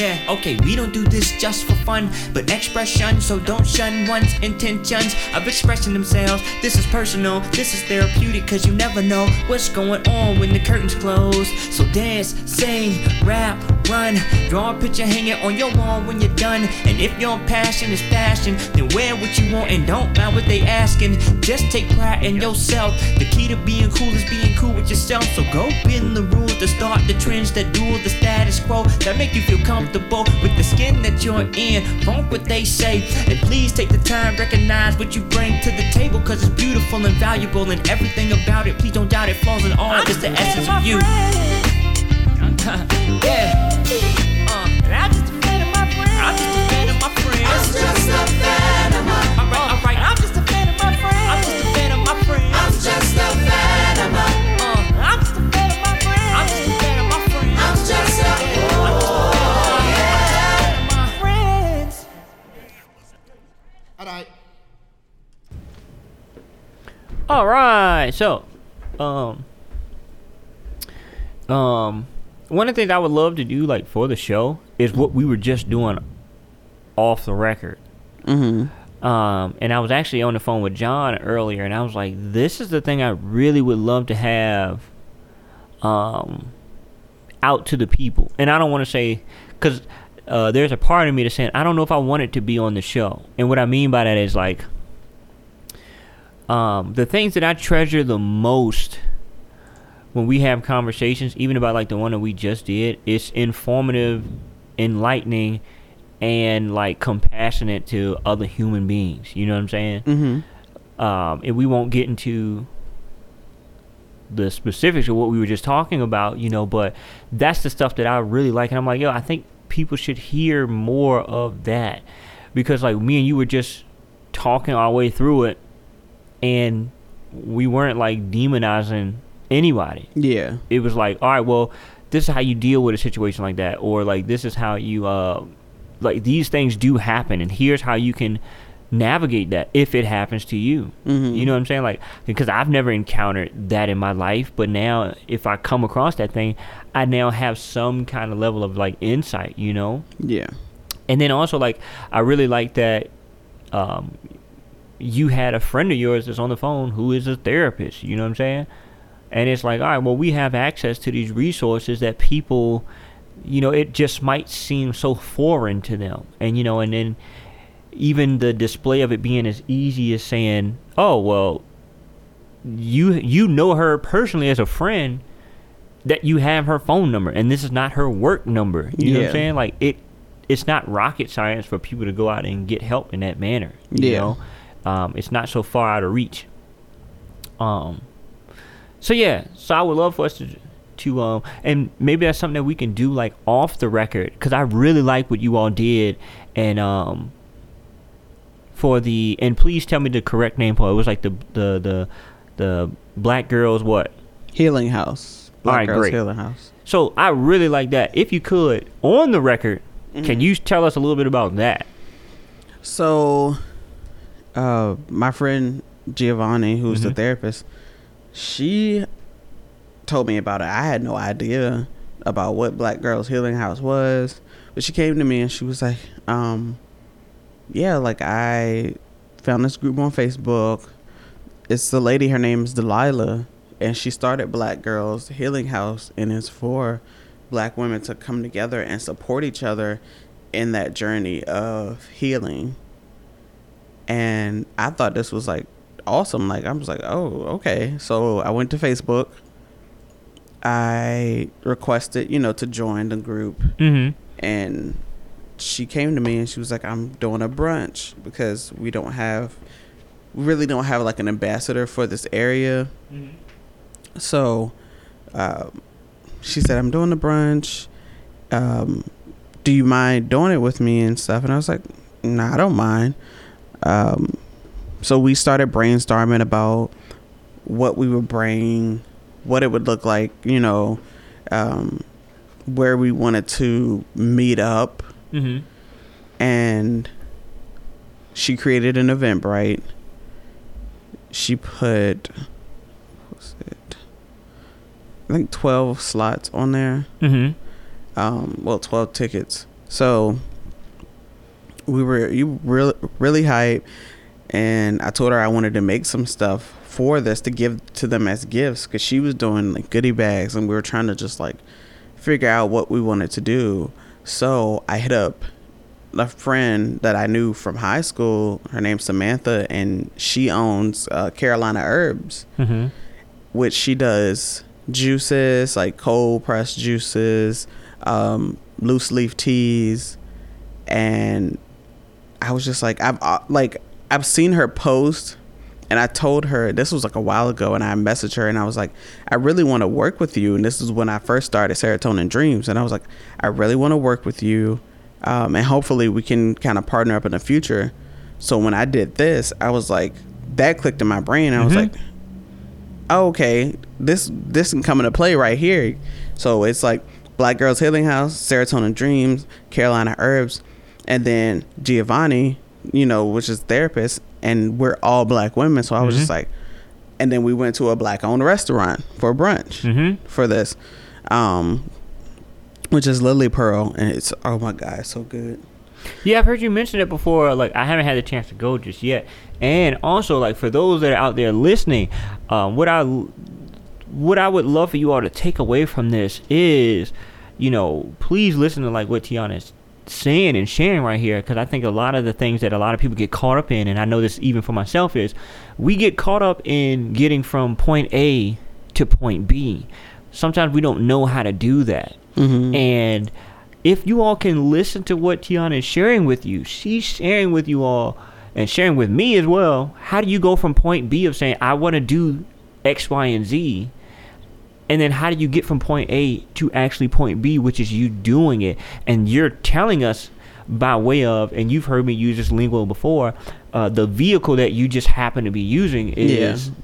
Yeah, okay, we don't do this just for fun, but expression, so don't shun one's intentions of expressing themselves. This is personal, this is therapeutic, cause you never know what's going on when the curtains close. So dance, sing, rap, run, draw a picture, hang it on your wall when you're done. And if your passion is fashion, then wear what you want and don't mind what they asking. Just take pride in yourself. The key to being cool is being cool with yourself. So go bend the rules to start the trends that duel the status quo that make you feel comfortable with the skin that you're in. Funk what they say, and please take the time, recognize what you bring to the table, cause it's beautiful and valuable and everything about it. Please don't doubt it, flaws and all. It's the essence of you. yeah. Uh, I'm just a fan of my friends. I'm just a fan of my friends. I'm just a fan of my. Alright, alright. I'm just a fan of my friends. I'm just a fan of my friends. I'm just a fan of my. Uh, I'm just a fan of my friends. I'm just a fan of my friends. I'm just a. Oh yeah. my friends. All right. All right, so, um, um, one of the things I would love to do, like for the show, is what we were just doing off the record. Mm-hmm. Um, and I was actually on the phone with John earlier, and I was like, "This is the thing I really would love to have, um, out to the people." And I don't want to say, because uh, there's a part of me that's saying I don't know if I want it to be on the show. And what I mean by that is like, um, the things that I treasure the most when we have conversations, even about like the one that we just did, it's informative, enlightening, and like compassionate to other human beings. You know what I'm saying? Mm-hmm. um, and we won't get into the specifics of what we were just talking about, you know, but that's the stuff that I really like. And I'm like, yo, I think people should hear more of that because, like, me and you were just talking our way through it, and we weren't like demonizing anybody. Yeah. It was like, all right, well, this is how you deal with a situation like that, or like this is how you, uh, like these things do happen, and here's how you can navigate that if it happens to you. Mhm. You know what I'm saying? Like, because I've never encountered that in my life, but now if I come across that thing, I now have some kind of level of like insight, you know? Yeah. And then also, like, I really like that um, you had a friend of yours that's on the phone who is a therapist, you know what I'm saying? And it's like, all right, well, we have access to these resources that people, you know, it just might seem so foreign to them. And, you know, and then even the display of it being as easy as saying, oh, well, you you know her personally as a friend that you have her phone number and this is not her work number. You know what i'm saying? Like it it's not rocket science for people to go out and get help in that manner you Yeah. know? Um, it's not so far out of reach. Um so yeah so i would love for us to to um and maybe that's something that we can do like off the record because i really like what you all did and um for the and please tell me the correct name Paul. it was like the the the the black girls what Healing House. All right, Girls great. Healing House. so i really like that if you could on the record Mm-hmm. can you tell us a little bit about that So, uh, my friend Giovanni, who's the Mhm. therapist, she told me about it. I had no idea about what Black Girls Healing House was, but she came to me and she was like, um, "Yeah, like I found this group on Facebook. It's the lady. Her name's Delilah, and she started Black Girls Healing House, and it's for black women to come together and support each other in that journey of healing." and I thought this was like awesome. Like I was like, oh, okay. So I went to Facebook. I requested, you know, to join the group, mm-hmm and she came to me and she was like, I'm doing a brunch because we don't have, we really don't have like an ambassador for this area. So, um, she said, I'm doing a brunch. Um, do you mind doing it with me and stuff? And I was like, Nah, I don't mind. Um, so we started brainstorming about what we would bring, what it would look like, you know, um, where we wanted to meet up. mm-hmm And she created an Eventbrite. She put, what was it? I think 12 slots on there. mm-hmm Um, well, 12 tickets So we were you really really hype, and I told her I wanted to make some stuff for this to give to them as gifts because she was doing like goodie bags, and we were trying to just like figure out what we wanted to do. So I hit up a friend that I knew from high school. Her name's Samantha, and she owns uh, Carolina Herbs, Mm-hmm. which she does juices like cold pressed juices, um, loose leaf teas, and I was just like, I've uh, like I've seen her post. And I told her this was like a while ago, and I messaged her and I was like, I really want to work with you. And this is when I first started Serotonin Dreams, and I was like, I really want to work with you um, and hopefully we can kind of partner up in the future. So when I did this, I was like, that clicked in my brain. I was Mhm. like, oh, okay, this this can come into play right here. So it's like Black Girls Healing House, Serotonin Dreams, Carolina Herbs, and then Giovanni, you know, which is therapist, and we're all black women. So I was Mhm. just like, and then we went to a black owned restaurant for brunch Mm-hmm. for this, um, which is Lily Pearl, and it's oh my god, so good. Yeah, I've heard you mention it before. Like, I haven't had the chance to go just yet. And also, like, for those that are out there listening, um, what I what I would love for you all to take away from this is, you know, please listen to like what Teyonna's saying and sharing right here, because I think a lot of the things that a lot of people get caught up in, and I know this even for myself, is we get caught up in getting from point A to point B. Sometimes we don't know how to do that. Mm-hmm. And if you all can listen to what Teyonna is sharing with you, she's sharing with you all and sharing with me as well. How do you go from point B of saying, I want to do X, Y, and Z? And then how do you get from point A to actually point B, which is you doing it? And you're telling us by way of, and you've heard me use this lingo before, uh, the vehicle that you just happen to be using is Yeah.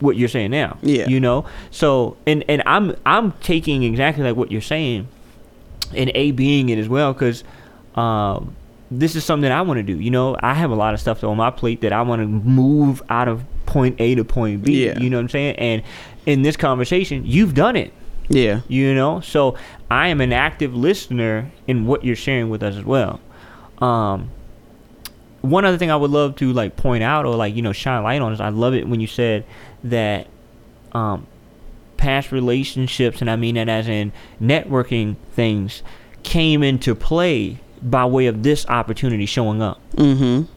what you're saying now. Yeah. You know? So and and I'm I'm taking exactly like what you're saying and A being it as well because um, this is something that I want to do. You know, I have a lot of stuff on my plate that I want to move out of point A to point B. Yeah. You know what I'm saying? And in this conversation, you've done it. Yeah. You know, so I am an active listener in what you're sharing with us as well. Um, one other thing I would love to like point out or like you know shine light on is I love it when you said that um, past relationships and I mean that as in networking things came into play by way of this opportunity showing up. Mm-hmm.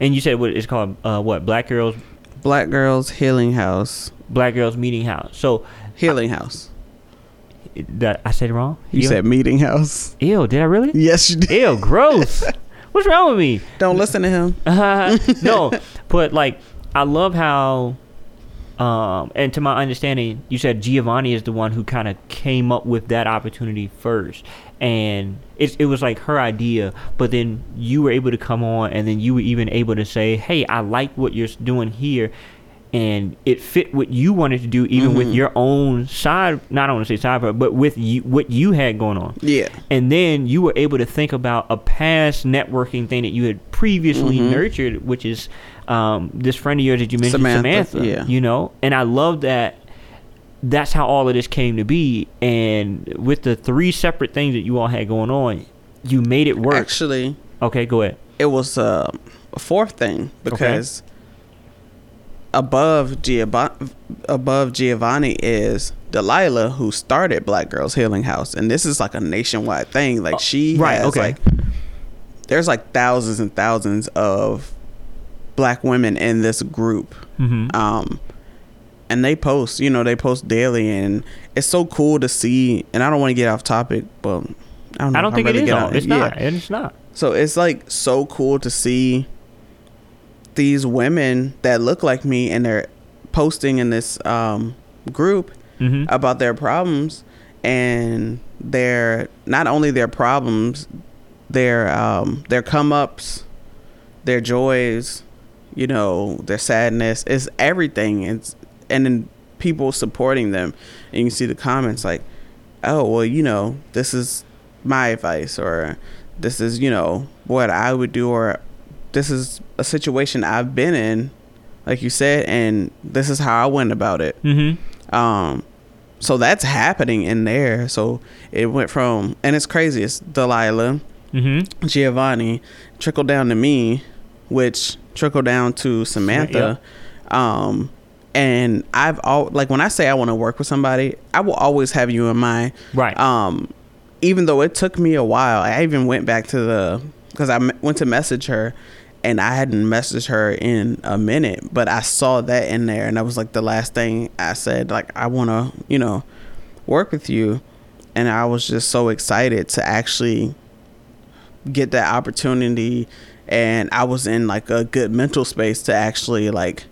And you said what it's called uh, what Black Girls Black Girls Healing House. Black Girls Meeting House. So Healing House. that I said it wrong. You Ew. said meeting house. Ew, did I really? Yes, you did. Ew, gross. What's wrong with me? Don't listen to him. Uh, no, but like I love how, um, and to my understanding, you said Giovanni is the one who kind of came up with that opportunity first, and it it was like her idea. But then you were able to come on, and then you were even able to say, "Hey, I like what you're doing here." And it fit what you wanted to do, even with Mhm. your own side. Not want to say side, but with you, what you had going on Yeah. and then you were able to think about a past networking thing that you had previously Mhm. nurtured, which is um, this friend of yours that you mentioned, Samantha. Samantha, yeah. You know, and I love that. That's how all of this came to be, and with the three separate things that you all had going on, you made it work. Actually, okay, go ahead. it was uh, a fourth thing because above Giovanni, above Giovanni is Delilah, who started Black Girls Healing House, and this is like a nationwide thing. Like she Oh, right, has okay. like there's like thousands and thousands of black women in this group. Mm-hmm. um and they post you know they post daily and it's so cool to see and i don't want to get off topic but i don't, know I don't think really is. getting on- It's yeah. not. It's not. so it's like so cool to see these women that look like me and they're posting in this um group Mm-hmm. about their problems and their not only their problems their um their come ups their joys you know their sadness it's everything it's and then people supporting them and you can see the comments like oh well you know this is my advice or this is you know what i would do or this is a situation i've been in like you said and this is how i went about it Mm-hmm. um so that's happening in there. So it went from, and it's crazy. It's Delilah, Mm-hmm. Giovanni, trickled down to me, which trickled down to Samantha. Um, and I've all like when I say I want to work with somebody, I will always have you in mind. Right. Um, even though it took me a while, I even went back to the because I m- went to message her, and I hadn't messaged her in a minute, but I saw that in there, and that was like the last thing I said. Like I want to, you know, work with you, and I was just so excited to actually get that opportunity, and I was in like a good mental space to actually like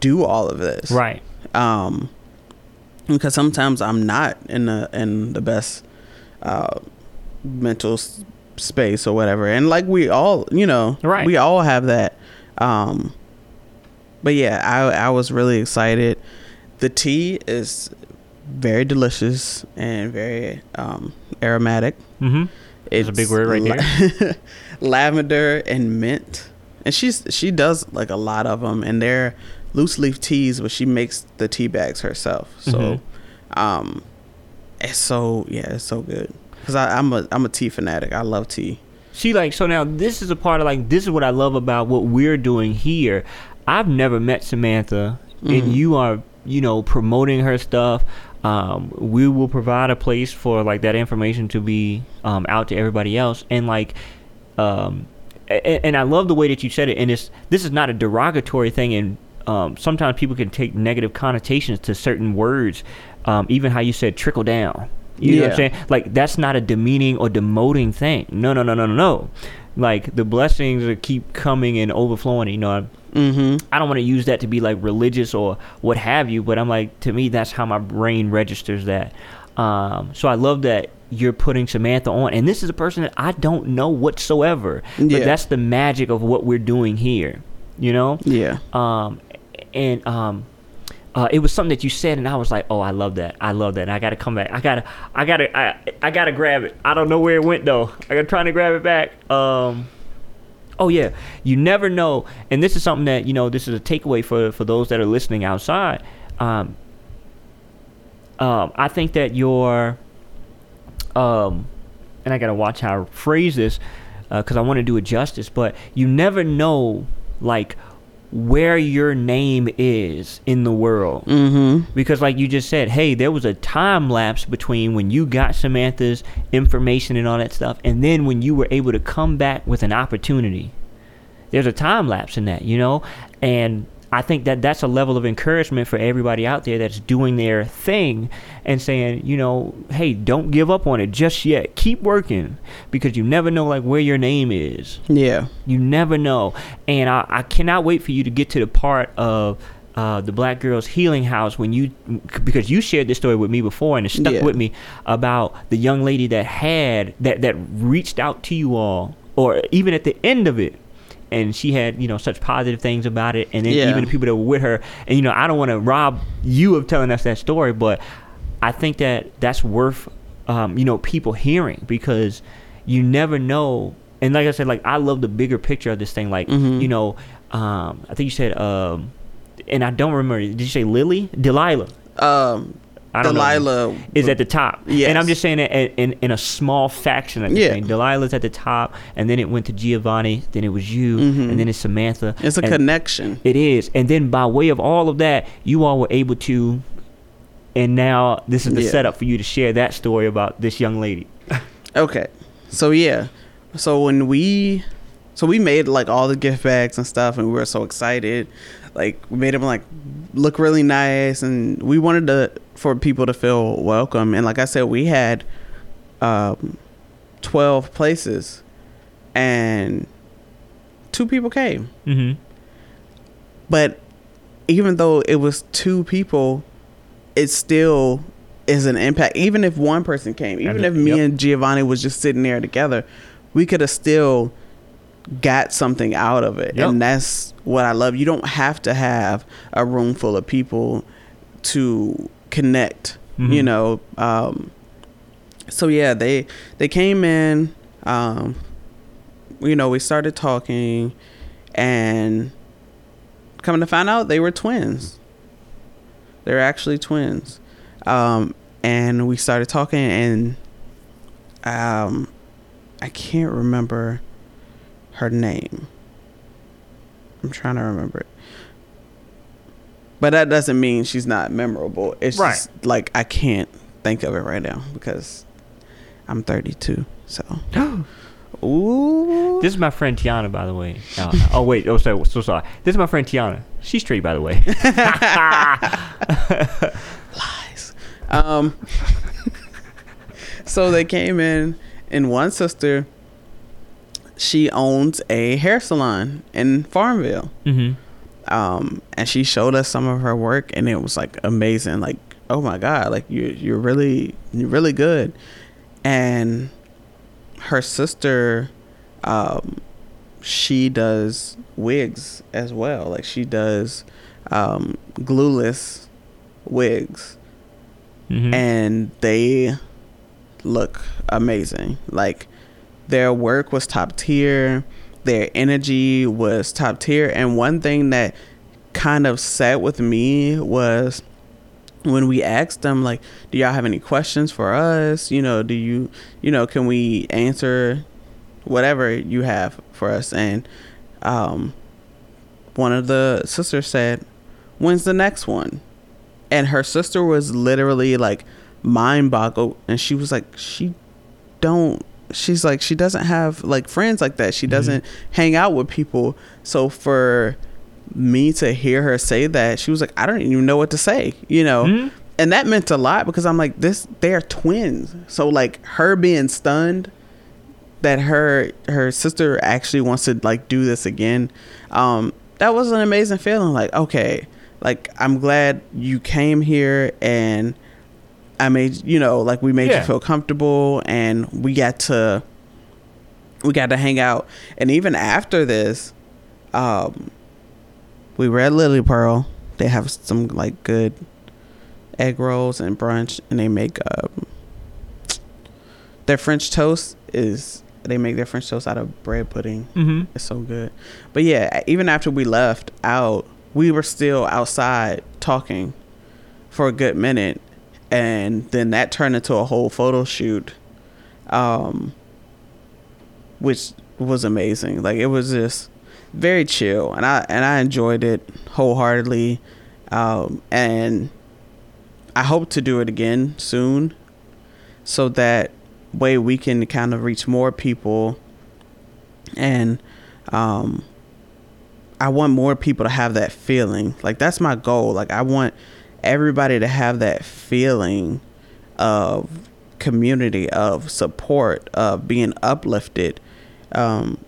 do all of this Right. um because sometimes i'm not in the in the best uh mental space or whatever. And like we all you know Right. we all have that. Um but yeah i i was really excited. The tea is very delicious and very um aromatic. Mm-hmm. It's a big word right there lavender and mint. And she's she does like a lot of them and they're loose leaf teas but she makes the tea bags herself. So Mhm. um it's so yeah it's so good because i'm a i'm a tea fanatic i love tea See, like, so now this is a part of like this is what I love about what we're doing here. I've never met Samantha, and Mhm. you are, you know, promoting her stuff. Um, we will provide a place for like that information to be um, out to everybody else, and like, um, and, and I love the way that you said it. And it's this is not a derogatory thing, and um, sometimes people can take negative connotations to certain words. Um, even how you said trickle down. You know what I'm saying? Like that's not a demeaning or demoting thing. No, no, no, no, no, no. Like the blessings that keep coming and overflowing. You know, mm-hmm I don't want to use that to be like religious or what have you, but I'm like to me that's how my brain registers that. Um, so I love that you're putting Samantha on, and this is a person that I don't know whatsoever. But Yeah. that's the magic of what we're doing here. You know? yeah um, and um, uh, it was something that you said, and I was like, "Oh, I love that! I love that!" And I got to come back. I gotta, I gotta, I, I gotta grab it. I don't know where it went though. I got trying to grab it back. Um, oh yeah, you never know, and this is something that you know. This is a takeaway for for those that are listening outside. Um, um, I think that your, um, and I gotta watch how I phrase this because I want to do it justice. But you never know, like where your name is in the world. Mm-hmm. Because like you just said hey there was a time lapse between when you got samantha's information and all that stuff and then when you were able to come back with an opportunity. There's a time lapse in that you know? And i think that that's a level of encouragement for everybody out there that's doing their thing and saying you know hey don't give up on it just yet keep working because you never know like where your name is yeah you never know. And I, I cannot wait for you to get to the part of uh, the Black Girls Healing House when you, because you shared this story with me before and it stuck Yeah. with me about the young lady that had, that, that reached out to you all, or even at the end of it. And she had, you know, such positive things about it. And then Yeah. even the people that were with her. And, you know, I don't want to rob you of telling us that story, but I think that that's worth, um, you know, people hearing because you never know. And like I said, like I love the bigger picture of this thing. Like Mhm. you know, um, I think you said, um, and I don't remember. Did you say Lily? Delilah? um I don't know. delilah is at the top. Yes. And I'm just saying that in, in, in a small faction Yeah. thing. Delilah's at the top, and then it went to Giovanni, then it was you, Mhm. and then it's Samantha. it's a connection It is. And then by way of all of that, you all were able to, and now this is the Yeah. setup for you to share that story about this young lady. Okay. So yeah. So when we so we made like all the gift bags and stuff and we were so excited. Like we made them like look really nice and we wanted to for people to feel welcome and like I said we had um 12 places and two people came. Mm-hmm. But even though it was two people, it still is an impact. Even if one person came, even if me Yep. and Giovanni was just sitting there together, we could have still got something out of it. Yep. And that's what I love. You don't have to have a room full of people to connect, you Mhm. know. Um, so yeah, they they came in um, you know, we started talking and coming to find out they were twins. They're actually twins. Um, and we started talking, and um, I can't remember her name. I'm trying to remember it. But that doesn't mean she's not memorable. It's Right. just like I can't think of it right now because I'm 32. So, ooh, This is my friend Teyonna, by the way. Oh wait, oh so, so sorry. This is my friend Teyonna. She's straight, by the way. lies. Um, so they came in, and one sister, she owns a hair salon in Farmville. mm-hmm. Um, and she showed us some of her work, and it was like amazing. Like, oh my god, like you you're really you're really good. And her sister, um, she does wigs as well. Like she does um, glueless wigs, Mm-hmm. and they look amazing. Like their work was top tier, their energy was top tier, and one thing that kind of sat with me was when we asked them like do y'all have any questions for us? You know do you you know can we answer whatever you have for us? And um one of the sisters said when's the next one? And her sister was literally like mind boggled and she was like she don't she's like she doesn't have like friends like that. She doesn't hang out with people. So for me to hear her say that she was like i don't even know what to say you know? Mhm. and that meant a lot because i'm like this they're twins. So like her being stunned that her her sister actually wants to like do this again um that was an amazing feeling. Like okay like i'm glad you came here and i made you know like we made Yeah. you feel comfortable and we got to we got to hang out and even after this um we were at lily pearl they have some like good egg rolls and brunch and they make um their french toast is they make their french toast out of bread pudding Mm-hmm. it's so good. But yeah, even after we left out, we were still outside talking for a good minute. And then that turned into a whole photo shoot. Um which was amazing. Like it was just very chill and I and I enjoyed it wholeheartedly. Um and I hope to do it again soon so that way we can kind of reach more people and um I want more people to have that feeling. Like that's my goal. Like I want everybody to have that feeling of community, of support, of being uplifted. Um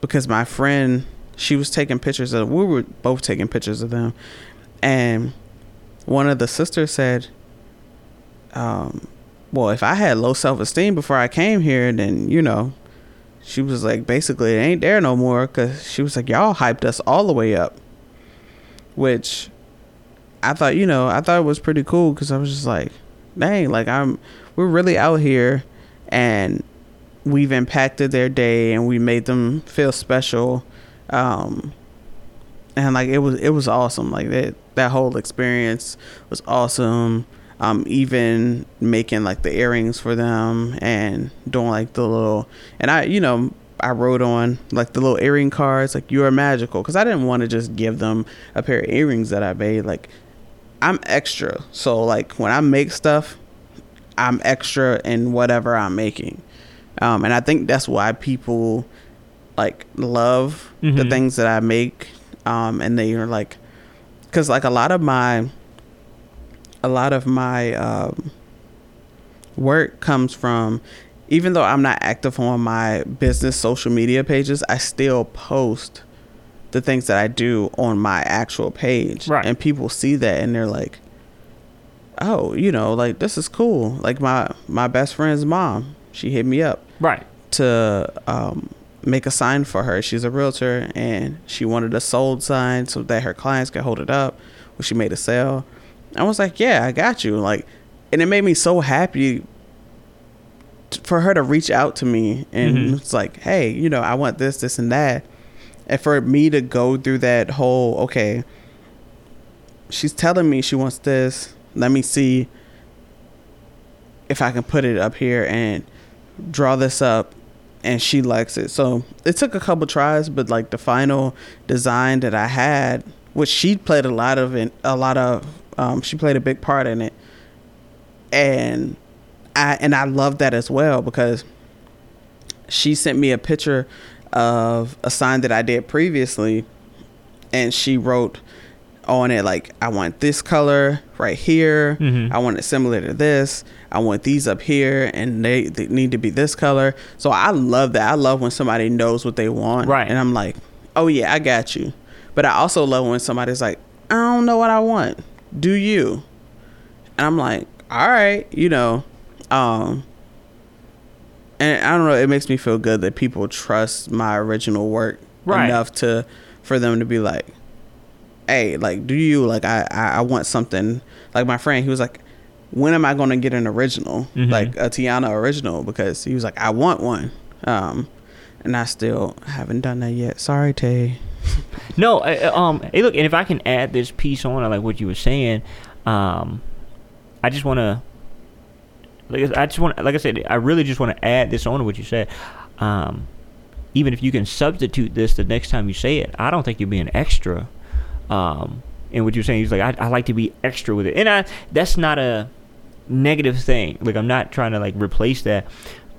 because my friend she was taking pictures of we were both taking pictures of them and one of the sisters said um well if I had low self esteem before I came here then you know she was like basically it ain't there no more because she was like y'all hyped us all the way up which i thought you know i thought it was pretty cool because i was just like dang like i'm we're really out here and we've impacted their day and we made them feel special um and like it was it was awesome. Like that that whole experience was awesome. Um even making like the earrings for them and doing like the little and i you know i wrote on like the little earring cards. Like you are magical because i didn't want to just give them a pair of earrings that i made. Like i'm extra so like when i make stuff i'm extra in whatever i'm making um and i think that's why people like love the Mhm. things that i make um and they are like because like a lot of my a lot of my um, work comes from even though i'm not active on my business social media pages i still post the things that i do on my actual page Right. and people see that and they're like oh you know like this is cool like my my best friend's mom she hit me up Right. to um, make a sign for her. She's a realtor and she wanted a sold sign so that her clients could hold it up when she made a sale. I was like, yeah, I got you. Like, and it made me so happy t- for her to reach out to me and Mhm. it's like, hey, you know, I want this, this, and that. And for me to go through that whole, okay, she's telling me she wants this. Let me see if I can put it up here and draw this up and she likes it. So it took a couple tries, but like the final design that I had, which she played a lot of it, a lot of, um, she played a big part in it, and I and I love that as well because she sent me a picture of a sign that I did previously, and she wrote on it like I want this color right here. Mhm. I want it similar to this. I want these up here, and they, they need to be this color. So I love that. I love when somebody knows what they want, Right. And I'm like, oh yeah, I got you. But I also love when somebody's like, I don't know what I want. Do you? And I'm like, all right, you know, um, and I don't know. It makes me feel good that people trust my original work Right. enough to for them to be like, hey, like, do you like? I I, I want something. Like my friend, he was like, when am I going to get an original, Mhm. like a Teyonna original? Because he was like, I want one. Um, and I still haven't done that yet. Sorry, Tay. No, um, hey, look, and if I can add this piece on, I like what you were saying, um, I just want to, like, I just want, like I said, I really just want to add this on to what you said. Um, even if you can substitute this the next time you say it, I don't think you're being extra. Um, and what you're saying is like, I, I like to be extra with it, and I that's not a negative thing. Like, I'm not trying to like replace that.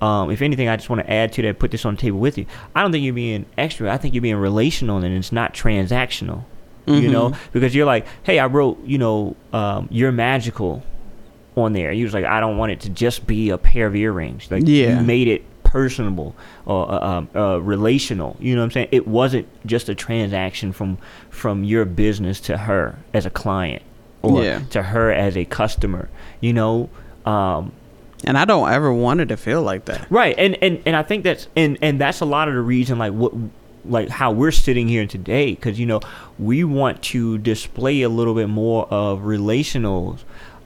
Um, if anything, I just want to add to that, put this on the table with you. I don't think you're being extra. I think you're being relational, and it's not transactional. You know, because you're like, hey, I wrote, you know, um, you're magical on there. You was like, I don't want it to just be a pair of earrings. Like, Yeah. you made it personable or uh, um, uh, relational. You know what I'm saying? It wasn't just a transaction from from your business to her as a client or Yeah. to her as a customer. You know. Um, And I don't ever want it to feel like that. Right, and and and I think that's and and that's a lot of the reason, like what, like how we're sitting here today, because you know we want to display a little bit more of relational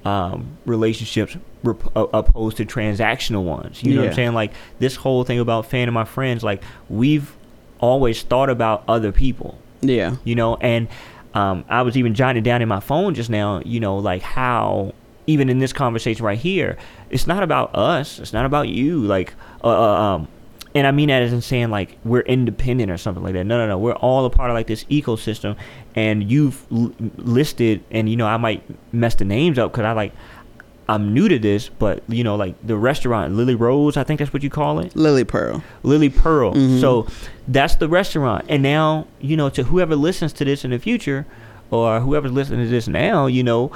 um, relationships rep- opposed to transactional ones. You know what I'm saying? Like this whole thing about fan of my friends, like we've always thought about other people Yeah. you know and um, i was even jotting down in my phone just now you know like how even in this conversation right here it's not about us it's not about you like uh, uh, um, and i mean that as in saying like we're independent or something like that no no no we're all a part of like this ecosystem and you've l- listed and you know i might mess the names up because i like i'm new to this but you know like the restaurant lily rose i think that's what you call it Lily Pearl. Lily Pearl. Mhm. So that's the restaurant. And now, you know, to whoever listens to this in the future or whoever's listening to this now, you know,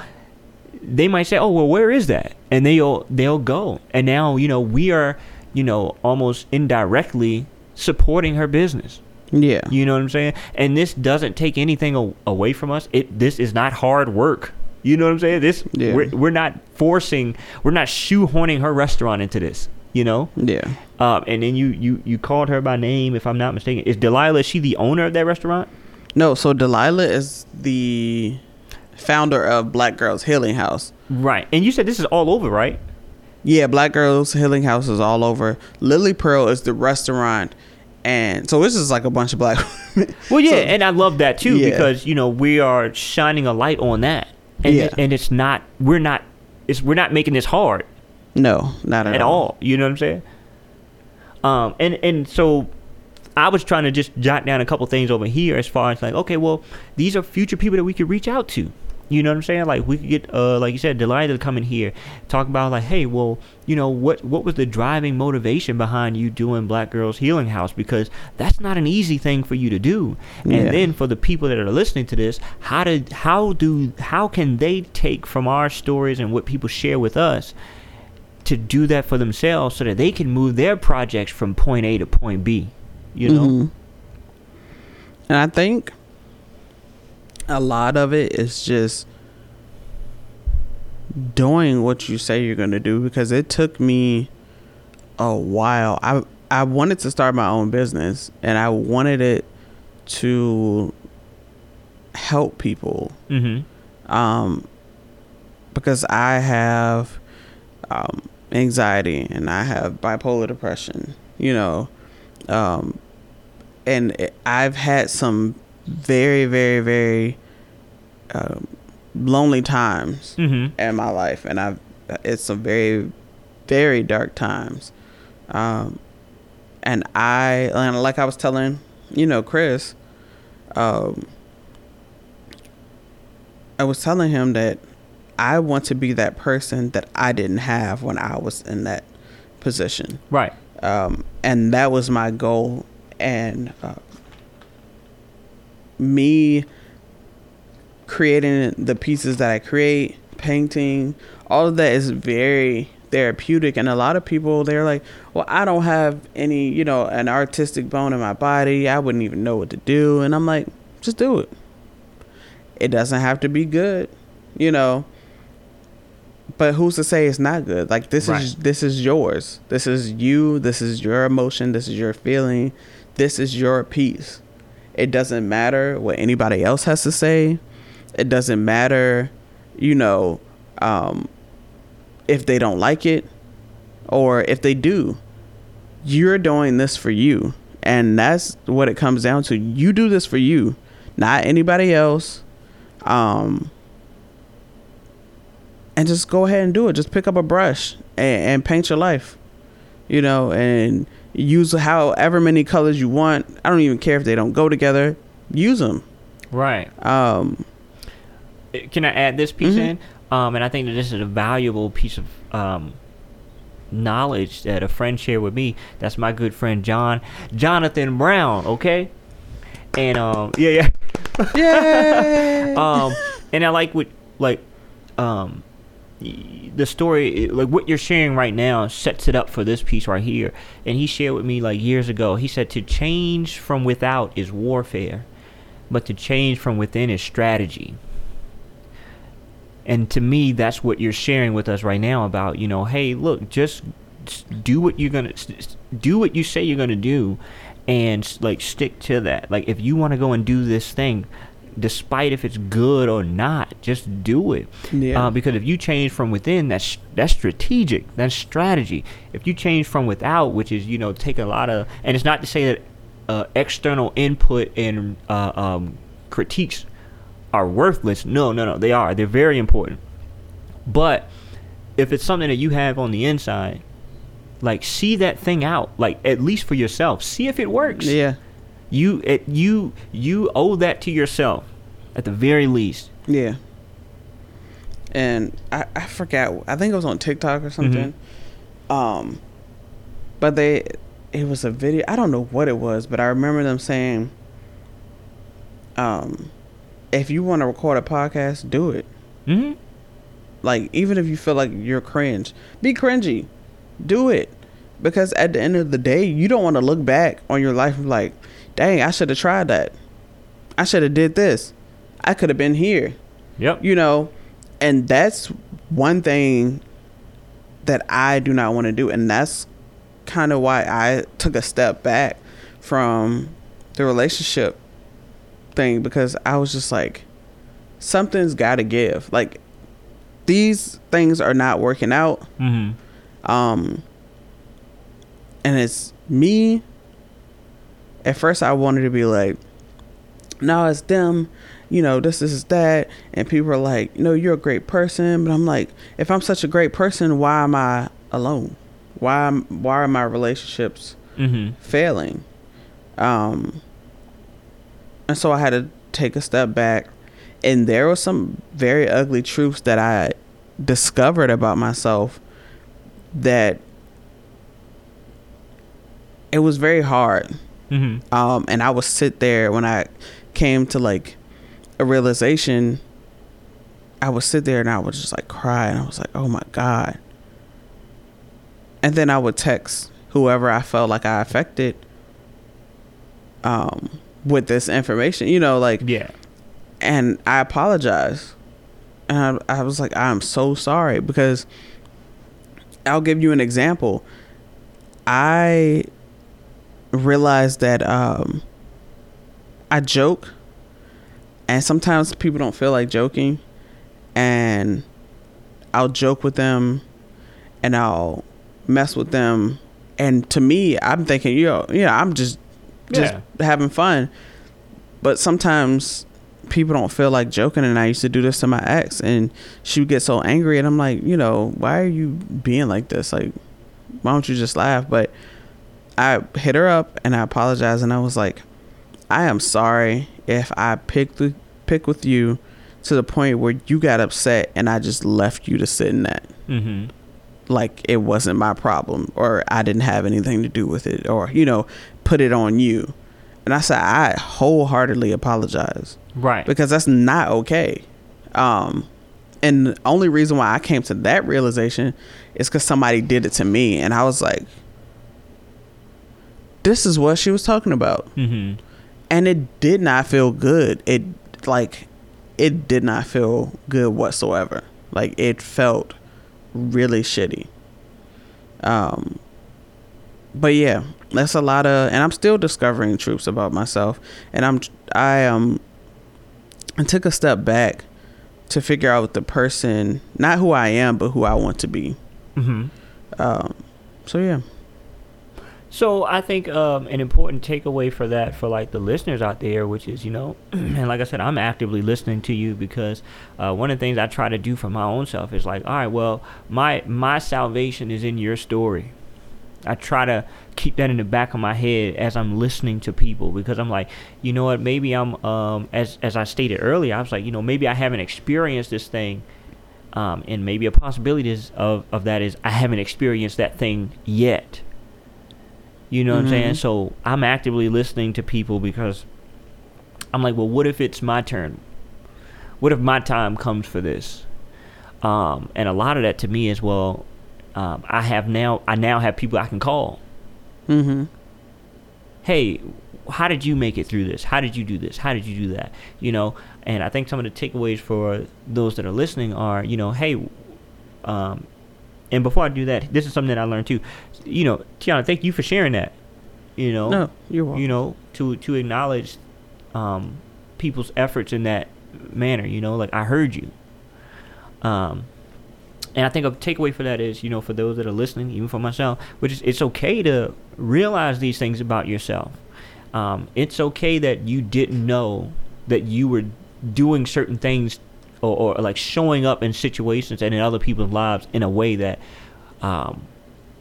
they might say, "Oh, well, where is that?" And they'll they'll go. And now, you know, we are, you know, almost indirectly supporting her business. Yeah. You know what I'm saying? And this doesn't take anything a- away from us. It this is not hard work. You know what I'm saying? This Yeah. we're, we're not forcing, we're not shoehorning her restaurant into this. You know? Yeah. Um, and then you, you you called her by name, if I'm not mistaken. Is Delilah? Is she the owner of that restaurant? No, so Delilah is the founder of Black Girls Healing House. Right. And you said this is all over, right? Yeah, Black Girls Healing House is all over. Lily Pearl is the restaurant. And so this is like a bunch of black women. Well, yeah, So- and I love that too Yeah. because you know we are shining a light on that, and Yeah. it- and it's not we're not it's we're not making this hard No, not at, at all. You know what I'm saying? Um, and and so I was trying to just jot down a couple things over here as far as like, okay, well, these are future people that we could reach out to. You know what I'm saying? Like we could get, uh, like you said, Delilah to come in here, talk about like, hey, well, you know, what what was the driving motivation behind you doing Black Girls Healing House? Because that's not an easy thing for you to do. And then for the people that are listening to this, how did how do how can they take from our stories and what people share with us to do that for themselves so that they can move their projects from point A to point B? You know? Mhm. And I think a lot of it is just doing what you say you're going to do because it took me a while. I I wanted to start my own business and I wanted it to help people Mm-hmm. um, because I have um, anxiety and I have bipolar depression, you know, um, and I've had some very, very, very um, lonely times Mm-hmm. in my life, and I've it's some very very dark times. Um, and I, and like I was telling, you know, Chris, um, I was telling him that I want to be that person that I didn't have when I was in that position. Right. Um, and that was my goal. And uh, me creating the pieces that I create, painting, all of that is very therapeutic. And a lot of people, they're like, well, I don't have any, you know, an artistic bone in my body. I wouldn't even know what to do. And I'm like, just do it. It doesn't have to be good, you know. But who's to say it's not good? Like this Right. is this is yours. This is you. This is your emotion. This is your feeling. This is your piece. It doesn't matter what anybody else has to say. It doesn't matter, you know, um, if they don't like it or if they do. You're doing this for you. And that's what it comes down to. You do this for you, not anybody else. Um, and just go ahead and do it. Just pick up a brush and, and paint your life, you know, and use however many colors you want. I don't even care if they don't go together. Use them. Right. Um, Can I add this piece Mhm. in? Um, and I think that this is a valuable piece of um, knowledge that a friend shared with me. That's my good friend John, Jonathan Brown. Okay. And um, yeah, yeah. yeah. um, and I like what like um y- the story like what you're sharing right now sets it up for this piece right here. And he shared with me like years ago. He said to change from without is warfare, but to change from within is strategy. And to me, that's what you're sharing with us right now about you know, hey, look, just do what you're gonna do what you say you're gonna do, and like stick to that. Like if you want to go and do this thing, despite if it's good or not, just do it. Yeah. Uh, because if you change from within, that's that's strategic. That's strategy. If you change from without, which is you know take a lot of, and it's not to say that uh, external input and uh, um, critiques are worthless. No, no, no, they are. They're very important. But if it's something that you have on the inside, like see that thing out, like at least for yourself, see if it works. yeah. You it, you you owe that to yourself, at the very least. Yeah. And I, I forgot. I think it was on TikTok or something. Um, but they, it was a video. I don't know what it was, but I remember them saying, um, if you want to record a podcast, do it. hmm Like even if you feel like you're cringe, be cringy, do it. Because at the end of the day, you don't want to look back on your life like, dang, I should have tried that. I should have did this. I could have been here Yep. you know and that's one thing that i do not want to do and that's kind of why i took a step back from the relationship thing because i was just like something's got to give like these things are not working out hmm um and it's me at first i wanted to be like no it's them. You know this, this is that. And people are like no you're a great person. But i'm like if i'm such a great person why am i alone? Why why are my relationships hmm failing? Um and so i had to take a step back. And there were some very ugly truths that i discovered about myself that it was very hard hmm um and i would sit there when i came to like a realization i would sit there and i would just like cry and i was like oh my god and then i would text whoever i felt like i affected um with this information you know like Yeah. and I apologize. And I, I was like, I'm so sorry because I'll give you an example. I realized that um, I joke, and sometimes people don't feel like joking, and I'll joke with them, and I'll mess with them, and to me, I'm thinking, yo, yeah, I'm just just Yeah. having fun, but sometimes people don't feel like joking and I used to do this to my ex and she would get so angry and I'm like, you know, why are you being like this? Like why don't you just laugh? But I hit her up and I apologized and I was like, I am sorry if I picked the pick with you to the point where you got upset and I just left you to sit in that. Mm-hmm. Like it wasn't my problem or I didn't have anything to do with it or, you know, put it on you. And I said, I wholeheartedly apologize Right. because that's not okay. Um, and the only reason why I came to that realization is because somebody did it to me, and I was like, "This is what she was talking about," mm-hmm. and it did not feel good. It like, it did not feel good whatsoever. Like it felt really shitty. Um, but yeah, that's a lot of, and I'm still discovering truths about myself, and I'm I um I took a step back to figure out the person, not who I am, but who I want to be. Mm-hmm. Um, so yeah, So I think um, an important takeaway for that for like the listeners out there, which is you know, and like I said, I'm actively listening to you because uh, one of the things I try to do for my own self is like, all right, well, my my salvation is in your story. I try to keep that in the back of my head as I'm listening to people because I'm like, you know what, maybe I'm um as as I stated earlier, I was like, you know, maybe I haven't experienced this thing. Um, and maybe a possibility is of, of that is I haven't experienced that thing yet. You know what I'm saying? Mhm. So I'm actively listening to people because I'm like, well, what if it's my turn? What if my time comes for this? Um, and a lot of that to me is well, um, I have now I now have people I can call. mm-hmm. Hey, how did you make it through this? How did you do this? How did you do that? You know, and I think some of the takeaways for those that are listening are, you know, hey, um, and before I do that, this is something that I learned too. You know, Teyonna, thank you for sharing that. You know, No, you're welcome. you know, to to acknowledge um, people's efforts in that manner. You know, like I heard you. Um, and I think a takeaway for that is, you know, for those that are listening, even for myself, which is it's okay to realize these things about yourself. Um, it's okay that you didn't know that you were doing certain things or, or like showing up in situations and in other people's lives in a way that um,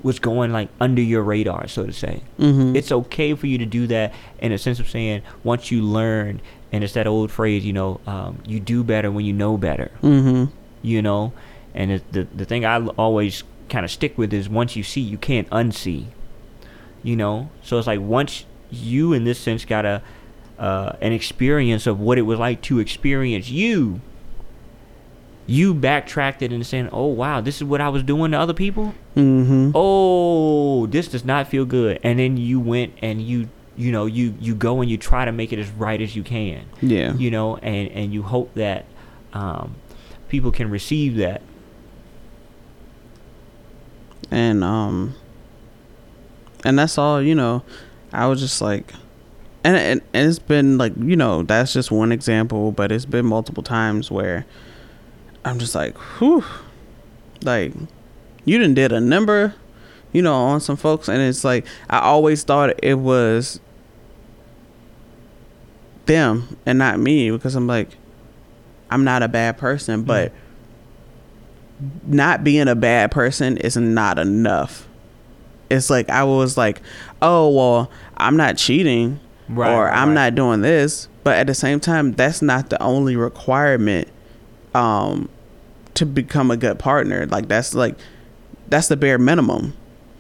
was going like under your radar, so to say. Mhm. It's okay for you to do that in a sense of saying once you learn, and it's that old phrase, you know, um, you do better when you know better Mm-hmm. you know and the the thing I always kind of stick with is once you see you can't unsee you know so it's like once you in this sense got a uh, an experience of what it was like to experience you you backtracked it and saying oh wow this is what I was doing to other people Mm-hmm. oh this does not feel good and then you went and you you know you you go and you try to make it as right as you can Yeah. you know and and you hope that um people can receive that and um and that's all you know i was just like and, and and it's been like you know that's just one example but it's been multiple times where i'm just like whew like you didn't did a number you know on some folks and it's like i always thought it was them and not me because i'm like i'm not a bad person but not being a bad person is not enough. It's like I was like, oh well, I'm not cheating Right, or I'm right. not doing this, but at the same time, that's not the only requirement um to become a good partner. Like that's like that's the bare minimum.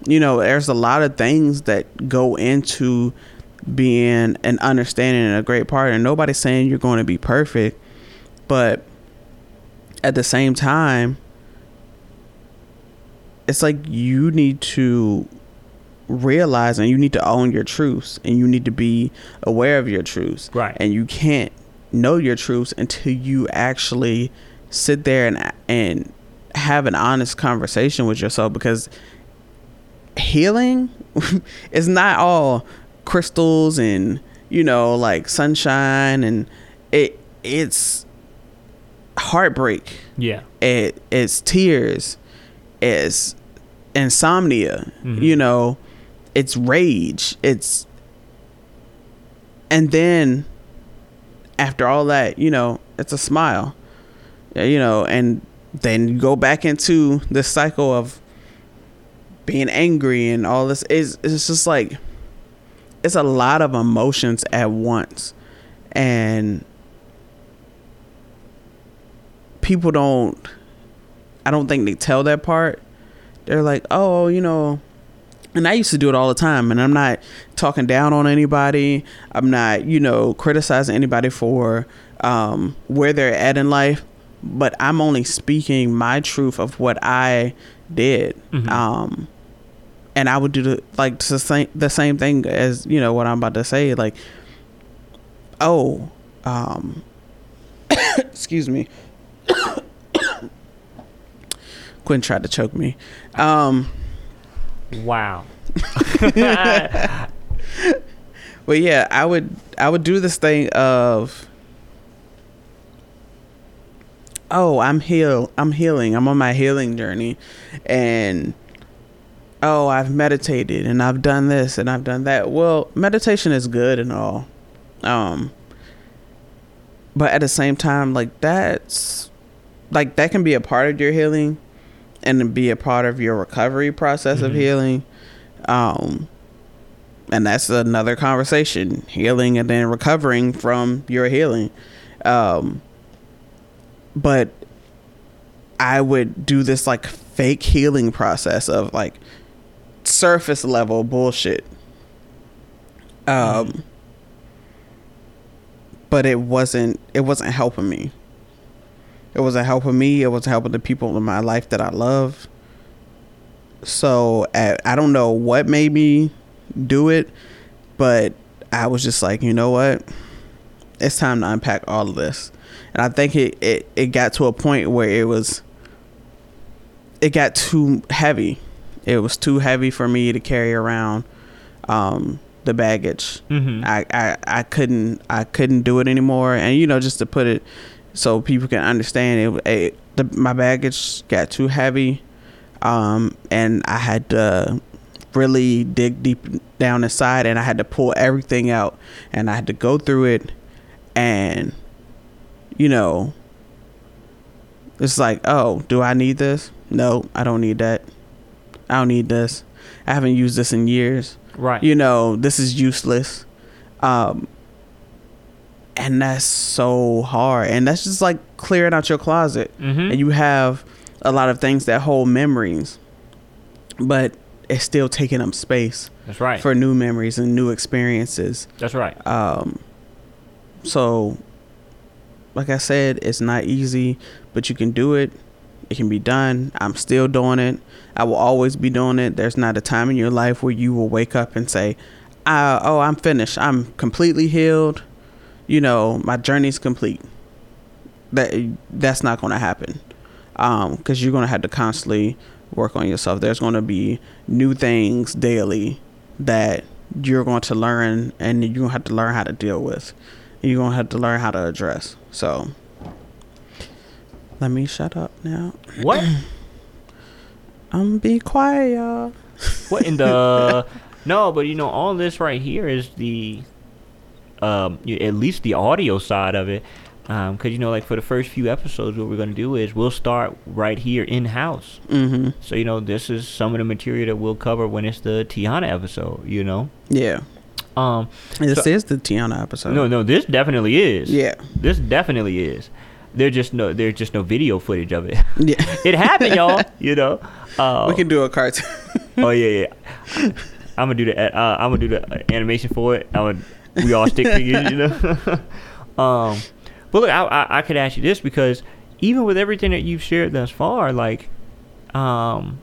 You know, there's a lot of things that go into being an understanding and a great partner. Nobody's saying you're going to be perfect, but at the same time, it's like you need to realize and you need to own your truths and you need to be aware of your truths. Right. And you can't know your truths until you actually sit there and and have an honest conversation with yourself because healing is not all crystals and you know like sunshine and it it's heartbreak yeah it it's tears it's insomnia Mhm. you know it's rage it's and then after all that, you know, it's a smile. You know, and then go back into this cycle of being angry and all this is it's just like it's a lot of emotions at once and people don't I don't think they tell that part. They're like, "Oh, you know, and I used to do it all the time and I'm not talking down on anybody. I'm not, you know, criticizing anybody for um where they're at in life, but I'm only speaking my truth of what I did. Mhm. Um and I would do the like the same the same thing as you know what I'm about to say. Like, oh, um, excuse me. Quinn tried to choke me. Um, Wow. but yeah, I would I would do this thing of oh, I'm heal I'm healing. I'm on my healing journey and oh, I've meditated and I've done this and I've done that. Well, meditation is good and all. Um but at the same time like that's like that can be a part of your healing and be a part of your recovery process of Mhm. healing. Um and that's another conversation healing and then recovering from your healing um but i would do this like fake healing process of like surface level bullshit um but it wasn't it wasn't helping me it wasn't helping me it wasn't helping the people in my life that i love so I, I don't know what made me do it, but I was just like, you know what? It's time to unpack all of this. And I think it, it, it got to a point where it was it got too heavy. It was too heavy for me to carry around um the baggage. hmm I, I I couldn't I couldn't do it anymore. And you know, just to put it so people can understand, it, it the, my baggage got too heavy, um, and I had to really dig deep down inside, and I had to pull everything out, and I had to go through it, and you know, it's like, oh, do I need this? No, I don't need that. I don't need this. I haven't used this in years Right. you know this is useless um and that's so hard and that's just like clearing out your closet Mhm. and you have a lot of things that hold memories but it's still taking up space That's right. for new memories and new experiences That's right. um so like i said it's not easy but you can do it. It can be done. I'm still doing it. I will always be doing it. There's not a time in your life where you will wake up and say uh, oh i'm finished. I'm completely healed. You know my journey's complete. That that's not going to happen. Um because you're going to have to constantly work on yourself. There's going to be new things daily that you're going to learn and you're going to have to learn how to deal with you're to have to learn how to address so let me shut up now What? i'm be quiet y'all what in the? no, but you know, all this right here is the, um, at least the audio side of it. Um, cause you know, like for the first few episodes, what we're gonna do is we'll start right here in house. mm-hmm So you know, this is some of the material that we'll cover when it's the Teyonna episode. You know, yeah um, this So- is the Teyonna episode no, no, this definitely is. yeah This definitely is. There's just no, there's just no video footage of it. yeah it happened, y'all. You know. Uh, we can do a cartoon Oh yeah, yeah. I'm gonna do the uh, I'm gonna do the uh, animation for it. I'm gonna we all stick figures, you know. um, but look, I, I I could ask you this because even with everything that you've shared thus far, like, um,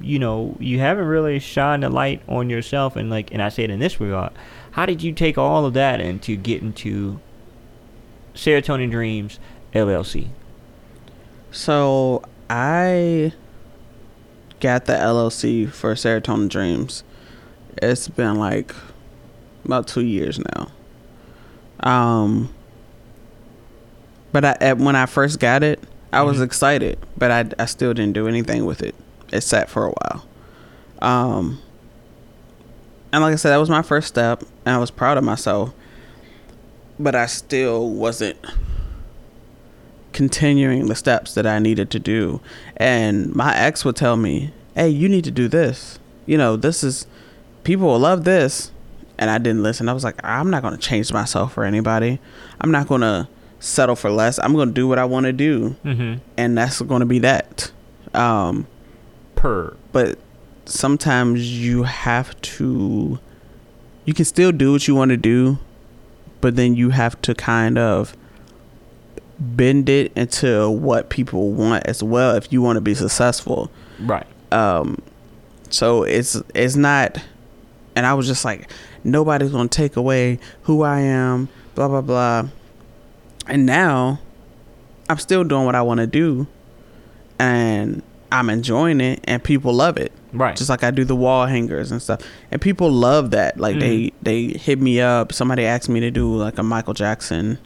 you know, you haven't really shined a light on yourself, and like, and I say it in this regard, how did you take all of that and to get into Serotonin Dreams LLC? So I got the LLC for Serotonin Dreams. It's been like about two years now. Um, but I, at, when I first got it, I was Mhm. excited, but I, I still didn't do anything with it. It sat for a while. Um, and like I said, that was my first step, and I was proud of myself. but I still wasn't continuing the steps that I needed to do. And my ex would tell me, "Hey, you need to do this. You know, this is people will love this." And I didn't listen. I was like, "I'm not going to change myself for anybody. I'm not going to settle for less. I'm going to do what I want to do." Mm-hmm. And that's going to be that. Um Per. but sometimes you have to you can still do what you want to do but then you have to kind of bend it into what people want as well if you want to be successful Right. um so it's it's not and i was just like nobody's gonna take away who i am blah blah blah and now i'm still doing what i want to do and i'm enjoying it and people love it Right. just like i do the wall hangers and stuff and people love that like they they hit me up somebody asked me to do like a michael jackson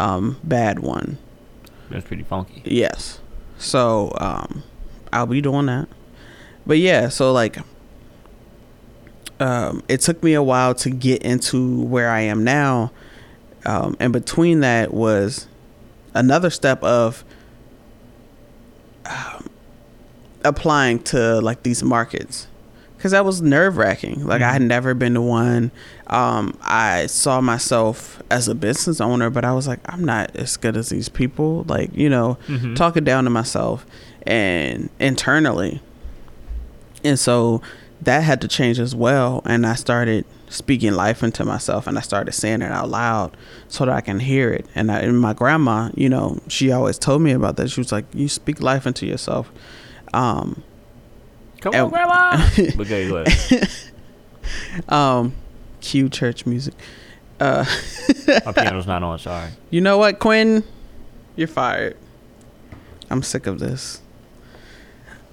um bad one That's pretty funky. Yes. So um I'll be doing that. But yeah, so like um it took me a while to get into where I am now. Um and between that was another step of um, applying to like these markets because that was nerve wracking. Like I had never been to one. Um, I saw myself as a business owner, but I was like, I'm not as good as these people. Like you know, Mhm. talking down to myself and internally, and so that had to change as well. And I started speaking life into myself, and I started saying it out loud so that I can hear it. And, I, and my grandma, you know, she always told me about that. She was like, "You speak life into yourself." Um, Come And- on, grandma. okay, go ahead. um cue church music uh My piano's not on. Sorry. you know what quinn you're fired i'm sick of this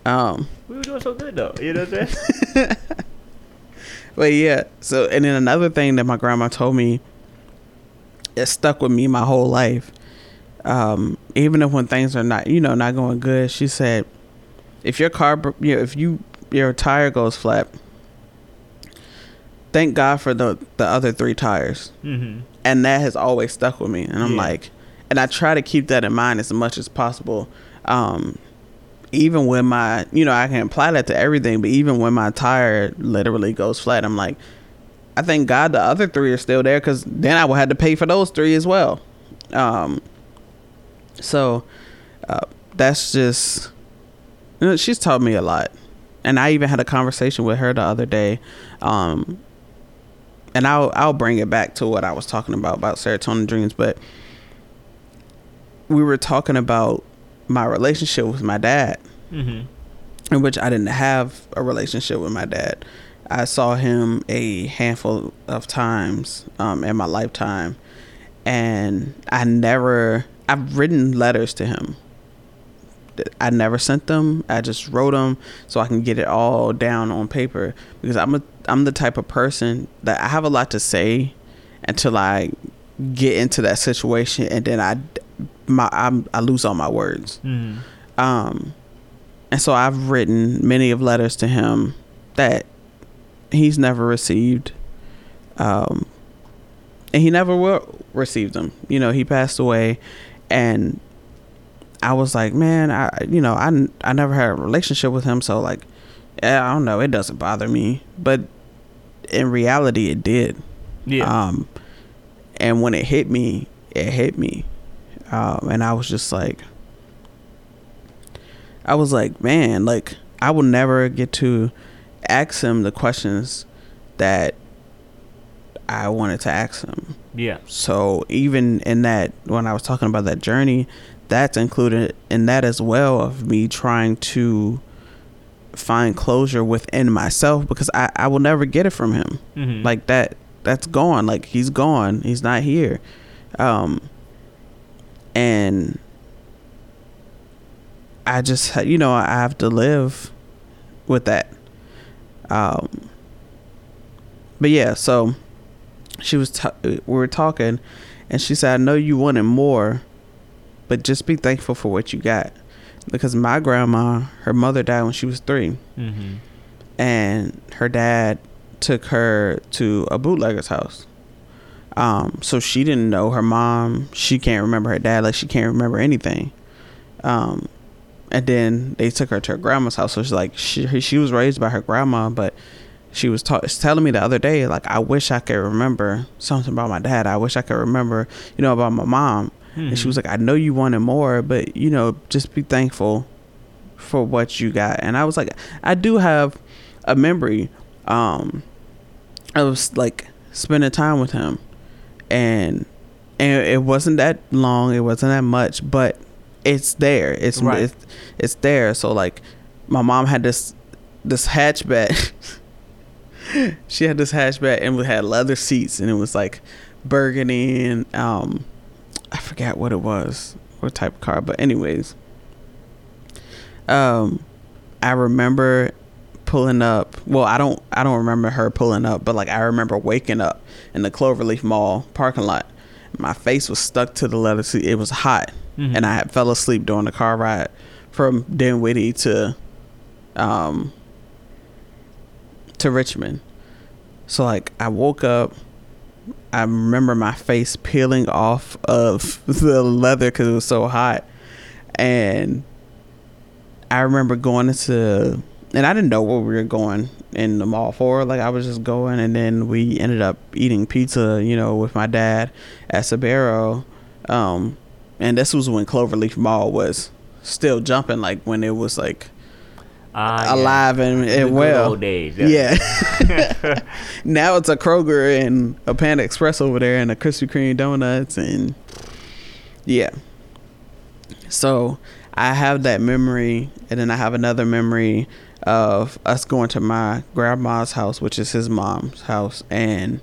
um We were doing so good though. You know what I'm saying? but yeah so and then another thing that my grandma told me it stuck with me my whole life um even if when things are not you know not going good she said if your car you know, if you your tire goes flat thank god for the the other three tires mm-hmm. and that has always stuck with me and i'm Yeah. like and i try to keep that in mind as much as possible um even when my you know i can apply that to everything but even when my tire literally goes flat i'm like i thank god the other three are still there because then i would have to pay for those three as well um so uh, that's just know, she's taught me a lot and i even had a conversation with her the other day um and I'll I'll bring it back to what I was talking about about serotonin dreams, but we were talking about my relationship with my dad, Mm-hmm. in which I didn't have a relationship with my dad. I saw him a handful of times um, in my lifetime, and I never. I've written letters to him. I never sent them. I just wrote them so I can get it all down on paper because I'm a I'm the type of person that I have a lot to say until I get into that situation and then I my I'm, I lose all my words. Mm-hmm. Um, and so I've written many of letters to him that he's never received. Um, and he never will receive them. You know, he passed away, and I was like, man, I you know I I never had a relationship with him, so like, yeah, I don't know, it doesn't bother me, but in reality, it did. Yeah. Um, and when it hit me, it hit me, um, and I was just like, I was like, man, like I will never get to ask him the questions that I wanted to ask him. yeah. So even in that, when I was talking about that journey, that's included in that as well of me trying to find closure within myself because I, I will never get it from him. Mm-hmm. Like that, that's gone. Like he's gone. He's not here. Um, and I just, you know, I have to live with that. Um, but yeah, so she was, ta- we were talking, and she said, "I know you wanted more, but just be thankful for what you got." Because my grandma, her mother died when she was three, Mm-hmm. and her dad took her to a bootlegger's house. Um, so she didn't know her mom. She can't remember her dad. Like she can't remember anything. Um, and then they took her to her grandma's house. So she's like, she she was raised by her grandma, but she was ta- telling me the other day, like, I wish I could remember something about my dad. I wish I could remember, you know, about my mom. Mm-hmm. And she was like, I know you wanted more, but you know, just be thankful for what you got. And I was like, I do have a memory. Um, I was like spending time with him, and and it wasn't that long. It wasn't that much, but it's there. It's right. it's, it's there. So like, my mom had this this hatchback. she had this hatchback and we had leather seats, and it was like burgundy and um, I forget what it was, what type of car. But anyways, um, I remember pulling up. Well, I don't I don't remember her pulling up, but like I remember waking up in the Cloverleaf Mall parking lot. My face was stuck to the leather seat. It was hot, mm-hmm. and I had fell asleep during the car ride from Dinwiddie to um to Richmond. So like I woke up. I remember my face peeling off of the leather because it was so hot, and I remember going into, and I didn't know where we were going in the mall for. Like I was just going, and then we ended up eating pizza, you know, with my dad at Sbarro. Um, and this was when Cloverleaf Mall was still jumping, like when it was like uh, alive yeah. and, and well. Days, yeah. yeah. now it's a Kroger and a Panda Express over there, and a Krispy Kreme donuts, and yeah. So I have that memory, and then I have another memory of us going to my grandma's house, which is his mom's house, and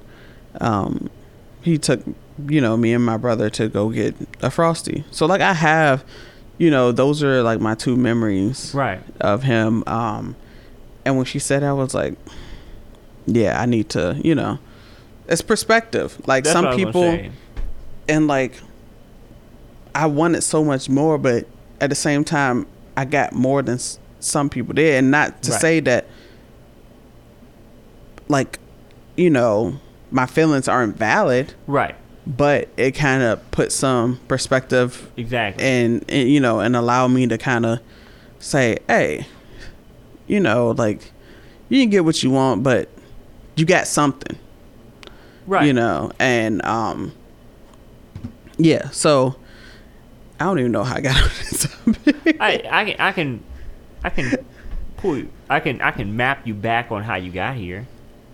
um, he took you know me and my brother to go get a frosty. So like I have, you know, those are like my two memories right of him. Um, and when she said, I was like, yeah, I need to, you know, it's perspective. Like That's some people, and like I wanted so much more, but at the same time, I got more than some people did, and not to right. say that, like, you know, my feelings aren't valid. Right. But it kind of put some perspective. Exactly. And, and you know, and allow me to kind of say, hey, you know, like, you can get what you want, but you got something. Right. You know, and um, yeah. So I don't even know how I got on this. I, I can I can I can pull you, I can I can map you back on how you got here.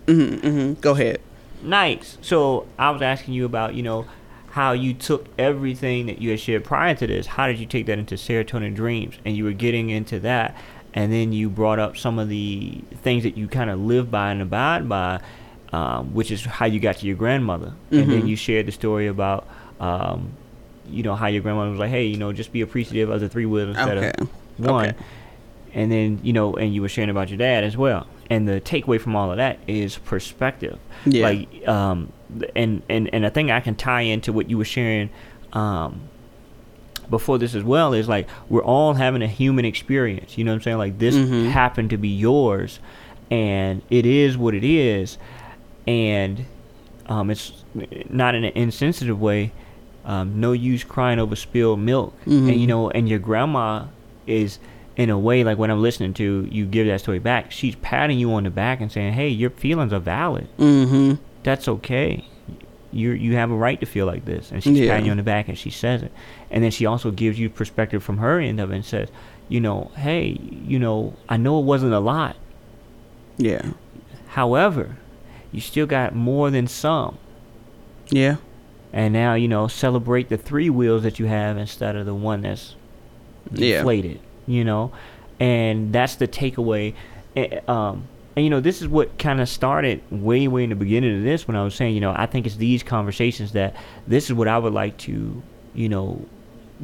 Mm-hmm, mm-hmm. Go ahead. Nice. So I was asking you about you know how you took everything that you had shared prior to this. How did you take that into serotonin dreams? And you were getting into that, and then you brought up some of the things that you kind of live by and abide by, um, which is how you got to your grandmother, mm-hmm. and then mm-hmm. you shared the story about. Um, you know how your grandmother was like, hey, you know, just be appreciative of the three wheels instead okay. of one. Okay. And then you know, and you were sharing about your dad as well. And the takeaway from all of that is perspective. Yeah. Like, um, and and and a thing I can tie into what you were sharing, um, before this as well is like we're all having a human experience. You know what I'm saying? Like this mm-hmm. happened to be yours, and it is what it is, and um, it's not in an insensitive way um, no use crying over spilled milk. Mm-hmm. And you know, and your grandma is in a way like when I'm listening to you give that story back, she's patting you on the back and saying, "Hey, your feelings are valid. Mm-hmm. That's okay. You you have a right to feel like this." And she's yeah. patting you on the back and she says it, and then she also gives you perspective from her end of it and says, "You know, hey, you know, I know it wasn't a lot. Yeah. However, you still got more than some. Yeah and now you know celebrate the three wheels that you have instead of the one that's yeah. You know and that's the takeaway. Um, and you know this is what kind of started way way in the beginning of this when i was saying you know i think it's these conversations that this is what i would like to you know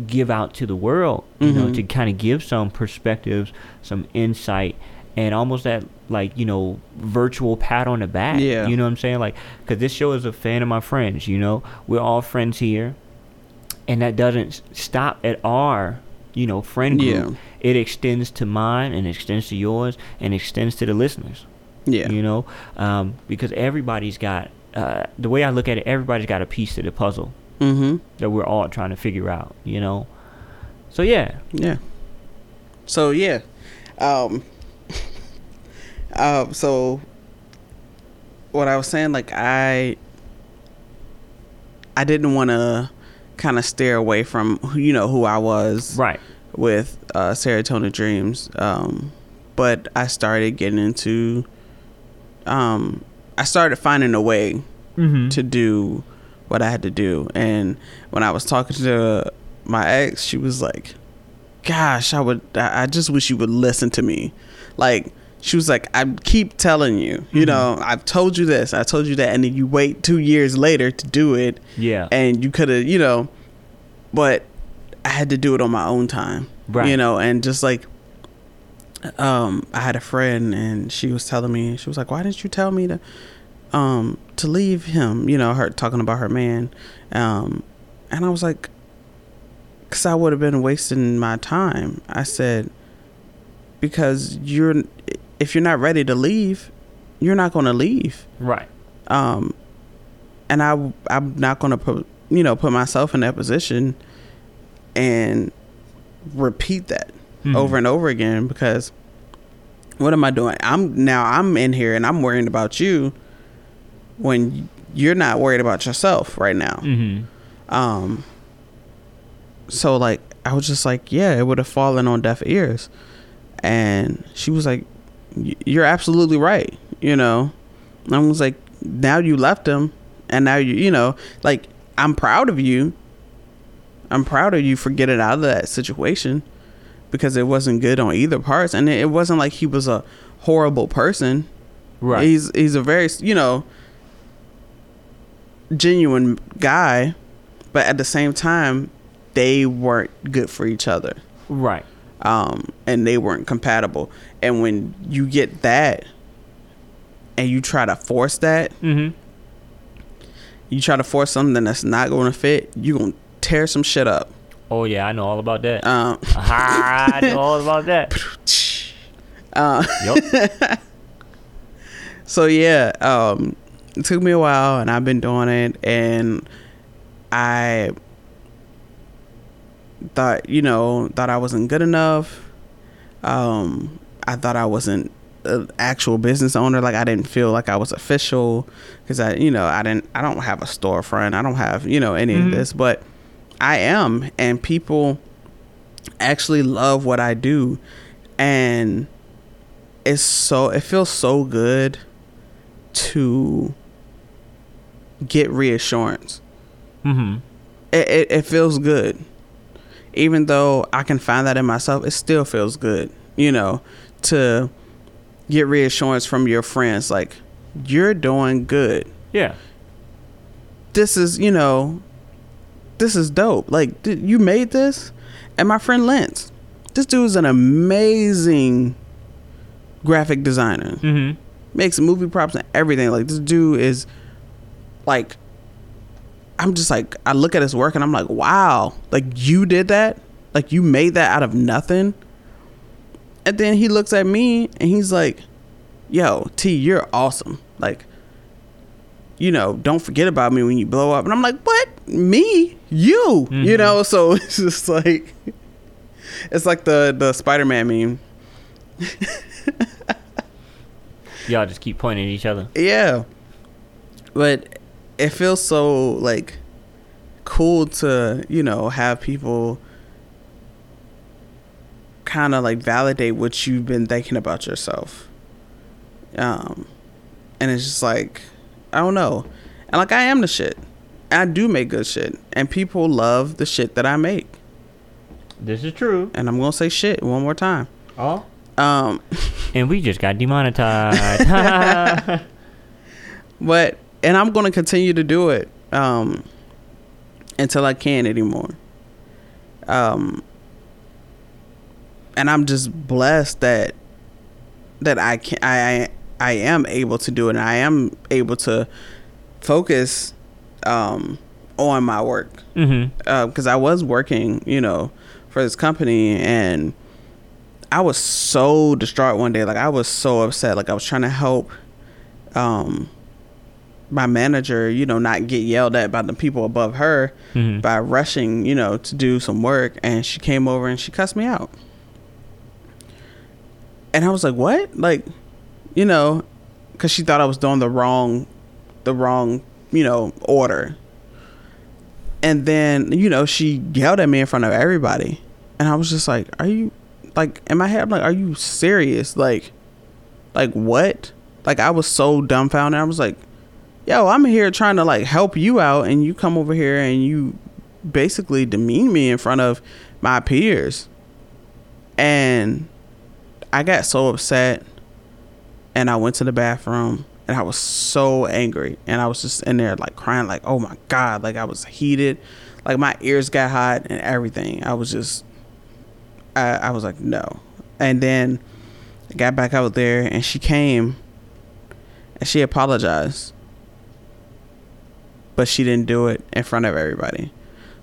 give out to the world you mm-hmm. know to kind of give some perspectives some insight and almost that like you know virtual pat on the back yeah. you know what i'm saying? Like because this show is a fan of my friends you know? We're all friends here and that doesn't stop at our you know friend group yeah. it extends to mine and extends to yours and extends to the listeners yeah you know um, because everybody's got uh, the way I look at it, everybody's got a piece to the puzzle Mm-hmm. that we're all trying to figure out. You know. So yeah. Yeah. So yeah. Um uh, so what I was saying, like I I didn't wanna kinda steer away from who- you know who I was Right. with uh Serotonin Dreams. Um but I started getting into um I started finding a way Mm-hmm. to do what I had to do. And when I was talking to my ex, she was like, "Gosh, I would. I just wish you would listen to me." Like she was like, "I keep telling you, you know, I've told you this, I told you that, and then you wait two years later to do it, Yeah. and you could have, you know, but I had to do it on my own time, Right. You know, and just like." Um, I had a friend and she was telling me, she was like, Why didn't you tell me to um to leave him you know her talking about her man um and i was like because i would have been wasting my time i said because you're if you're not ready to leave you're not going to leave Right. um and i i'm not going to put you know put myself in that position and repeat that Mhm. over and over again because what am i doing i'm now i'm in here and i'm worrying about you when you're not worried about yourself right now Mm-hmm. um so like i was just like yeah it would have fallen on deaf ears and she was like "Y- you're absolutely right you know i was like now you left him and now you you know like i'm proud of you i'm proud of you for getting out of that situation because it wasn't good on either parts and it it wasn't like he was a horrible person Right. he's he's a very you know genuine guy but at the same time they weren't good for each other right. Um and they weren't compatible and when you get that and you try to force that Mm-hmm. you try to force something that's not going to fit you're going to tear some shit up Oh yeah, I know all about that. um I know all about that. uh Yup. so yeah um it took me a while and i've been doing it and i thought you know thought i wasn't good enough. Um i thought i wasn't an actual business owner. Like i didn't feel like i was official because i you know i didn't i don't have a storefront. I don't have you know any Mhm. of this but i am and people actually love what i do. And it's so it feels so good to get reassurance. Mm-hmm. it, it, it feels good even though i can find that in myself it still feels good you know to get reassurance from your friends like you're doing good Yeah. this is you know this is dope like th- you made this and my friend lance this dude's an amazing graphic designer Mm-hmm. makes movie props and everything. Like this dude is like I'm just like I look at his work and I'm like, wow, like you did that? Like you made that out of nothing? And then he looks at me and he's like, Yo, T, you're awesome. Like, you know, don't forget about me when you blow up. And I'm like, What? Me? You? You Mhm. know, so it's just like it's like the the Spider Man meme. Y'all just keep pointing at each other. Yeah. But it feels so like cool to, you know, have people kind of like validate what you've been thinking about yourself. Um and it's just like I don't know. And like I am the shit. I do make good shit and people love the shit that I make. This is true. And I'm going to say shit one more time. Oh. Um And we just got demonetized. but and I'm going to continue to do it um until I can't anymore. Um and I'm just blessed that that I can I I am able to do it and I am able to focus um on my work mm-hmm. because I was working, you know, for this company, and I was so distraught one day. Like I was so upset. Like I was trying to help, um, my manager, you know, not get yelled at by the people above her Mhm. by rushing, you know, to do some work. And she came over and she cussed me out. And I was like, what? Like, you know, because she thought I was doing the wrong, the wrong, you know, order. And then, you know, she yelled at me in front of everybody. And I was just like, are you, like, in my head, I'm like, are you serious? Like, like what? Like, I was so dumbfounded. I was like, yo, I'm here trying to, like, help you out. And you come over here and you basically demean me in front of my peers. And I got so upset. And I went to the bathroom and I was so angry. And I was just in there, like, crying, like, oh my God. Like, I was heated. Like, my ears got hot and everything. I was just, I, I was like, no. And then I got back out there and she came and she apologized. But she didn't do it in front of everybody.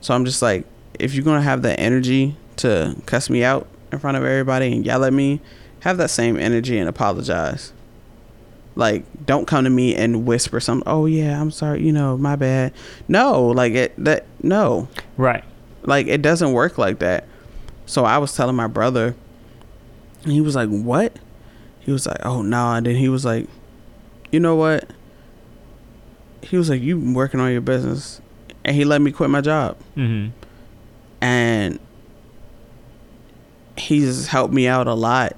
So I'm just like, if you're gonna have the energy to cuss me out in front of everybody and yell at me, have that same energy and apologize. Like, don't come to me and whisper some. Oh yeah, I'm sorry. You know, my bad. No, like it. That no. Right. Like it doesn't work like that. So I was telling my brother, and he was like, "What?" He was like, "Oh no," and then he was like, "You know what?" He was like, "You working on your business," and he let me quit my job, Mhm. and he's helped me out a lot,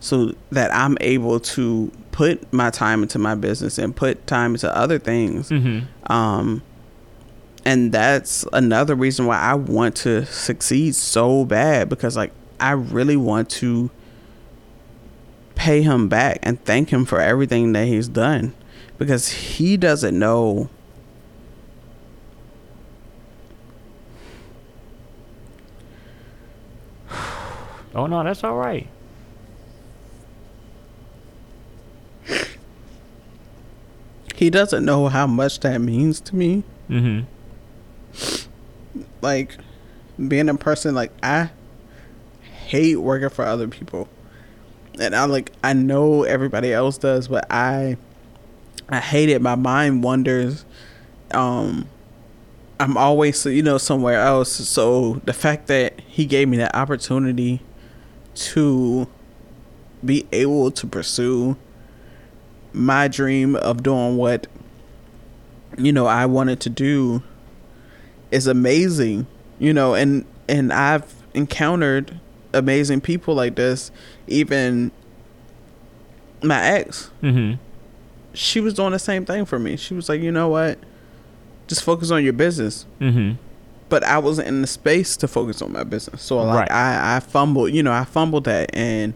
so that I'm able to put my time into my business and put time into other things Mhm. um and that's another reason why I want to succeed so bad because like I really want to pay him back and thank him for everything that he's done because he doesn't know Oh no, that's all right. he doesn't know how much that means to me Mhm. like being a person like I hate working for other people. And I like I know everybody else does, but I I hate it. My mind wanders. Um I'm always you know somewhere else. So the fact that he gave me that opportunity to be able to pursue my dream of doing what you know I wanted to do is amazing you know and and i've encountered amazing people like this even my ex Mhm. She was doing the same thing for me. She was like you know what? Just focus on your business. Mhm. but i wasn't in the space to focus on my business. So like Right. i i fumbled you know i fumbled that. And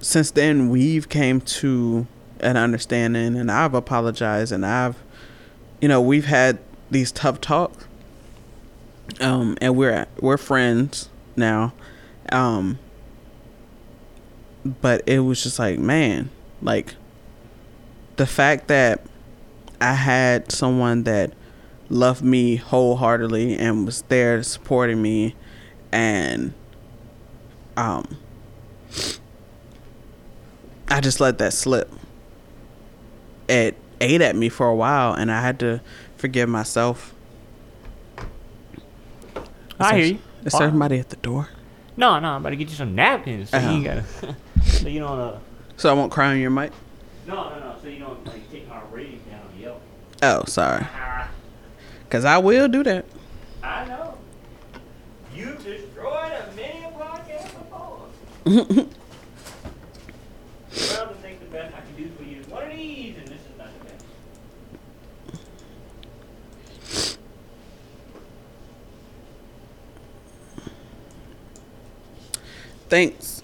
since then we've came to an understanding and i've apologized and i've you know we've had these tough talks. Um and we're we're friends now. Um but it was just like man like the fact that i had someone that loved me wholeheartedly and was there supporting me and um i just let that slip it ate at me for a while and i had to forgive myself I hear you. is there somebody at the door No, no, I'm about to get you some napkins. So you gotta. so you don't. Uh, so i won't cry on your mic no, no, no. So you don't like take my rating down on Yelp. oh sorry ah. because i will do that I know. You've destroyed a mini podcast before. well, I think the best I can do for you is one of these, and this is not the best. thanks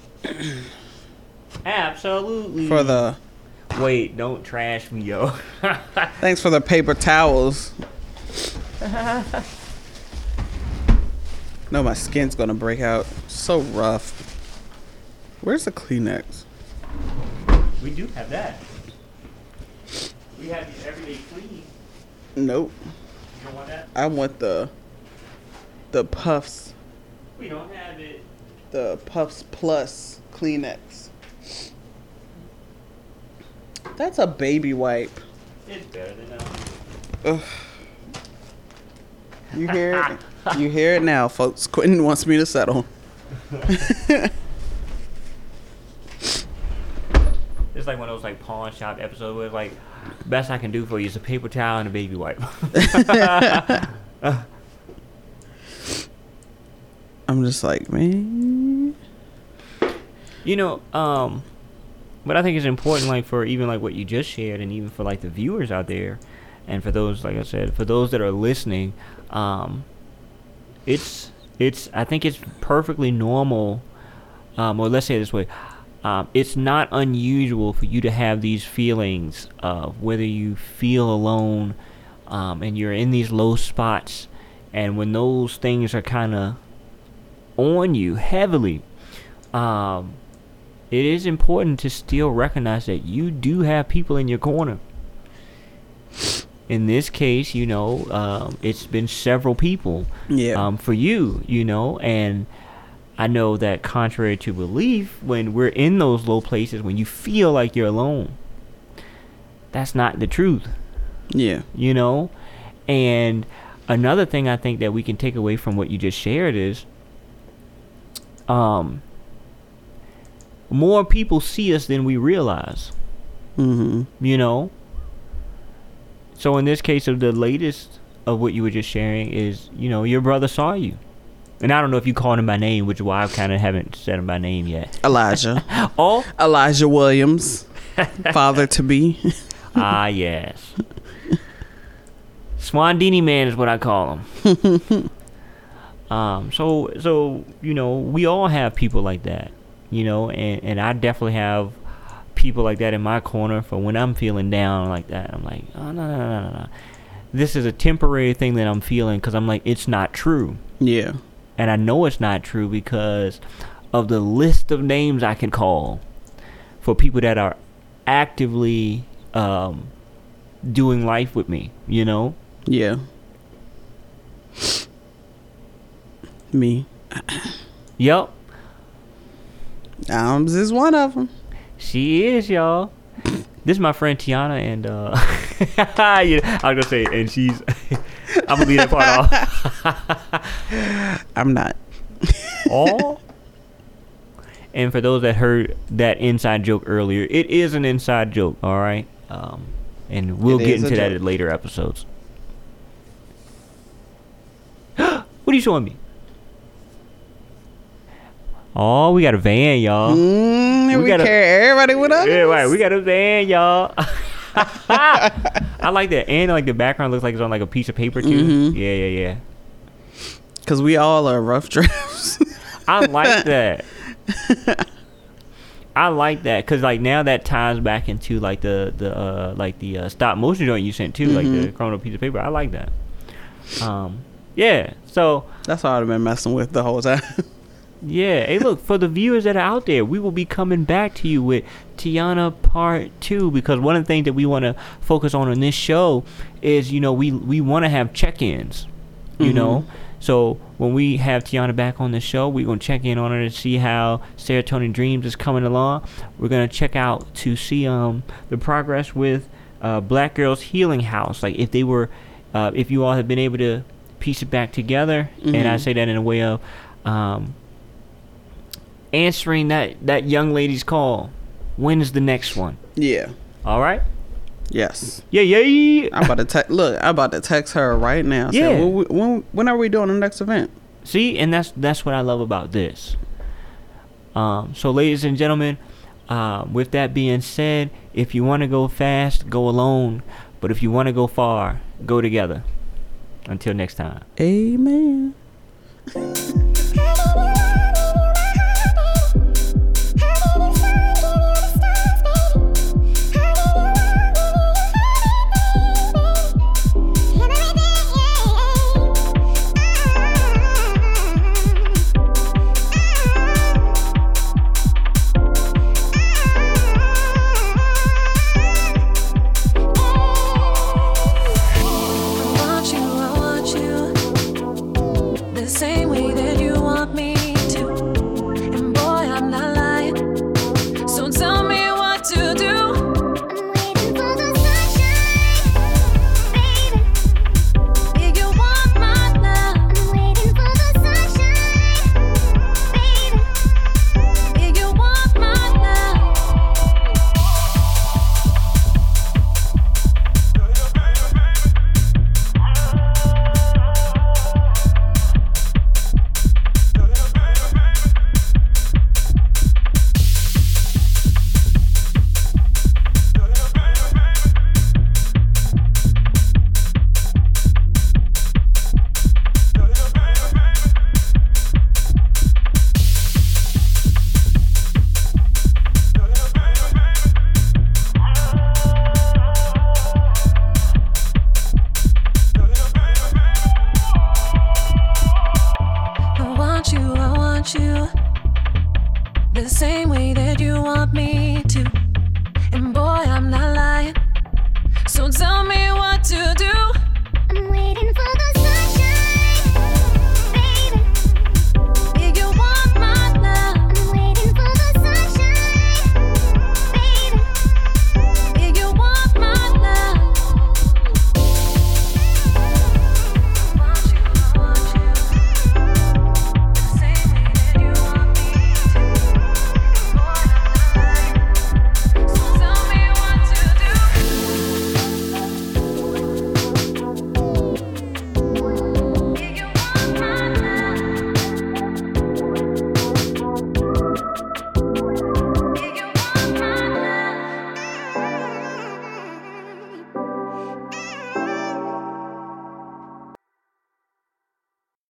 Absolutely. for the Wait, don't trash me, yo. thanks for the paper towels no my skin's gonna break out so rough where's the kleenex we do have that. We have the everyday clean. nope You don't want that? i want the the puffs We don't have it. the puffs plus kleenex that's a baby wipe It's better than that. You hear it? You hear it now, folks. Quentin wants me to settle. It's like one of those like pawn shop episodes where it's like, best I can do for you is a paper towel and a baby wipe. I'm just like, man. you know, um, but I think it's important, like for even like what you just shared, and even for like the viewers out there, and for those, like I said, for those that are listening, um, it's it's I think it's perfectly normal, um, or let's say it this way. Um, it's not unusual for you to have these feelings of whether you feel alone um, and you're in these low spots and when those things are kind of on you heavily um, it is important to still recognize that you do have people in your corner in this case you know um, it's been several people Yeah. um, for you, you know, and I know that contrary to belief, when we're in those low places, when you feel like you're alone, that's not the truth, yeah. you know. And another thing I think that we can take away from what you just shared is, um, more people see us than we realize. Mm-hmm. you know? So in this case of the latest of what you were just sharing is you know your brother saw you. And i don't know if you called him by name which is why i kind of haven't said him by name yet. Elijah. oh. Elijah Williams, father to be. ah yes. Swandini man is what i call him. Um so so you know we all have people like that you know and and i definitely have people like that in my corner for when i'm feeling down like that i'm like oh no no no no no this is a temporary thing that i'm feeling because i'm like it's not true Yeah. and I know it's not true because of the list of names I can call for people that are actively um, doing life with me. You know, Yeah. Me. yep, Alms is one of them. she is, y'all. This is my friend Teyonna, and uh, yeah, I was gonna say, and she's. I'm gonna leave that part off. I'm not. all. And for those that heard that inside joke earlier, it is an inside joke, all right? Um, and we'll It get into that joke. in later episodes. what are you showing me? Oh, we got a van, y'all. Mm, and We we, gotta- carry everybody with us. Yeah, right. We got a van, y'all. I like that, and like the background looks like it's on like a piece of paper too. Mhm. Yeah, yeah, yeah. Cause we all are rough drafts. I like that. I like that because like now that ties back into like the the uh, like the uh, stop motion joint you sent too, like the Mhm. chrono piece of paper. I like that. Um, yeah. So That's all I've been messing with the whole time. Yeah. Hey, look for the viewers that are out there. We will be coming back to you with Teyonna Part Two because one of the things that we want to focus on in this show is you know we we want to have check-ins. You Mhm. know. So when we have Teyonna back on the show, we're gonna check in on her to see how Serotonin Dreams is coming along. We're gonna check out to see um the progress with uh, Black Girls Healing House. Like if they were, uh, if you all have been able to piece it back together, and I Mhm. say that in a way of um answering that that young lady's call. When is the next one? yeah. All right. Yes. Yeah, yeah. yeah. I'm about to text. Look, I'm about to text her right now. Say, Yeah. when, when, when are we doing the next event? See, and that's that's what I love about this. Um, so, ladies and gentlemen, uh, with that being said, if you want to go fast, go alone. But if you want to go far, go together. Until next time. Amen.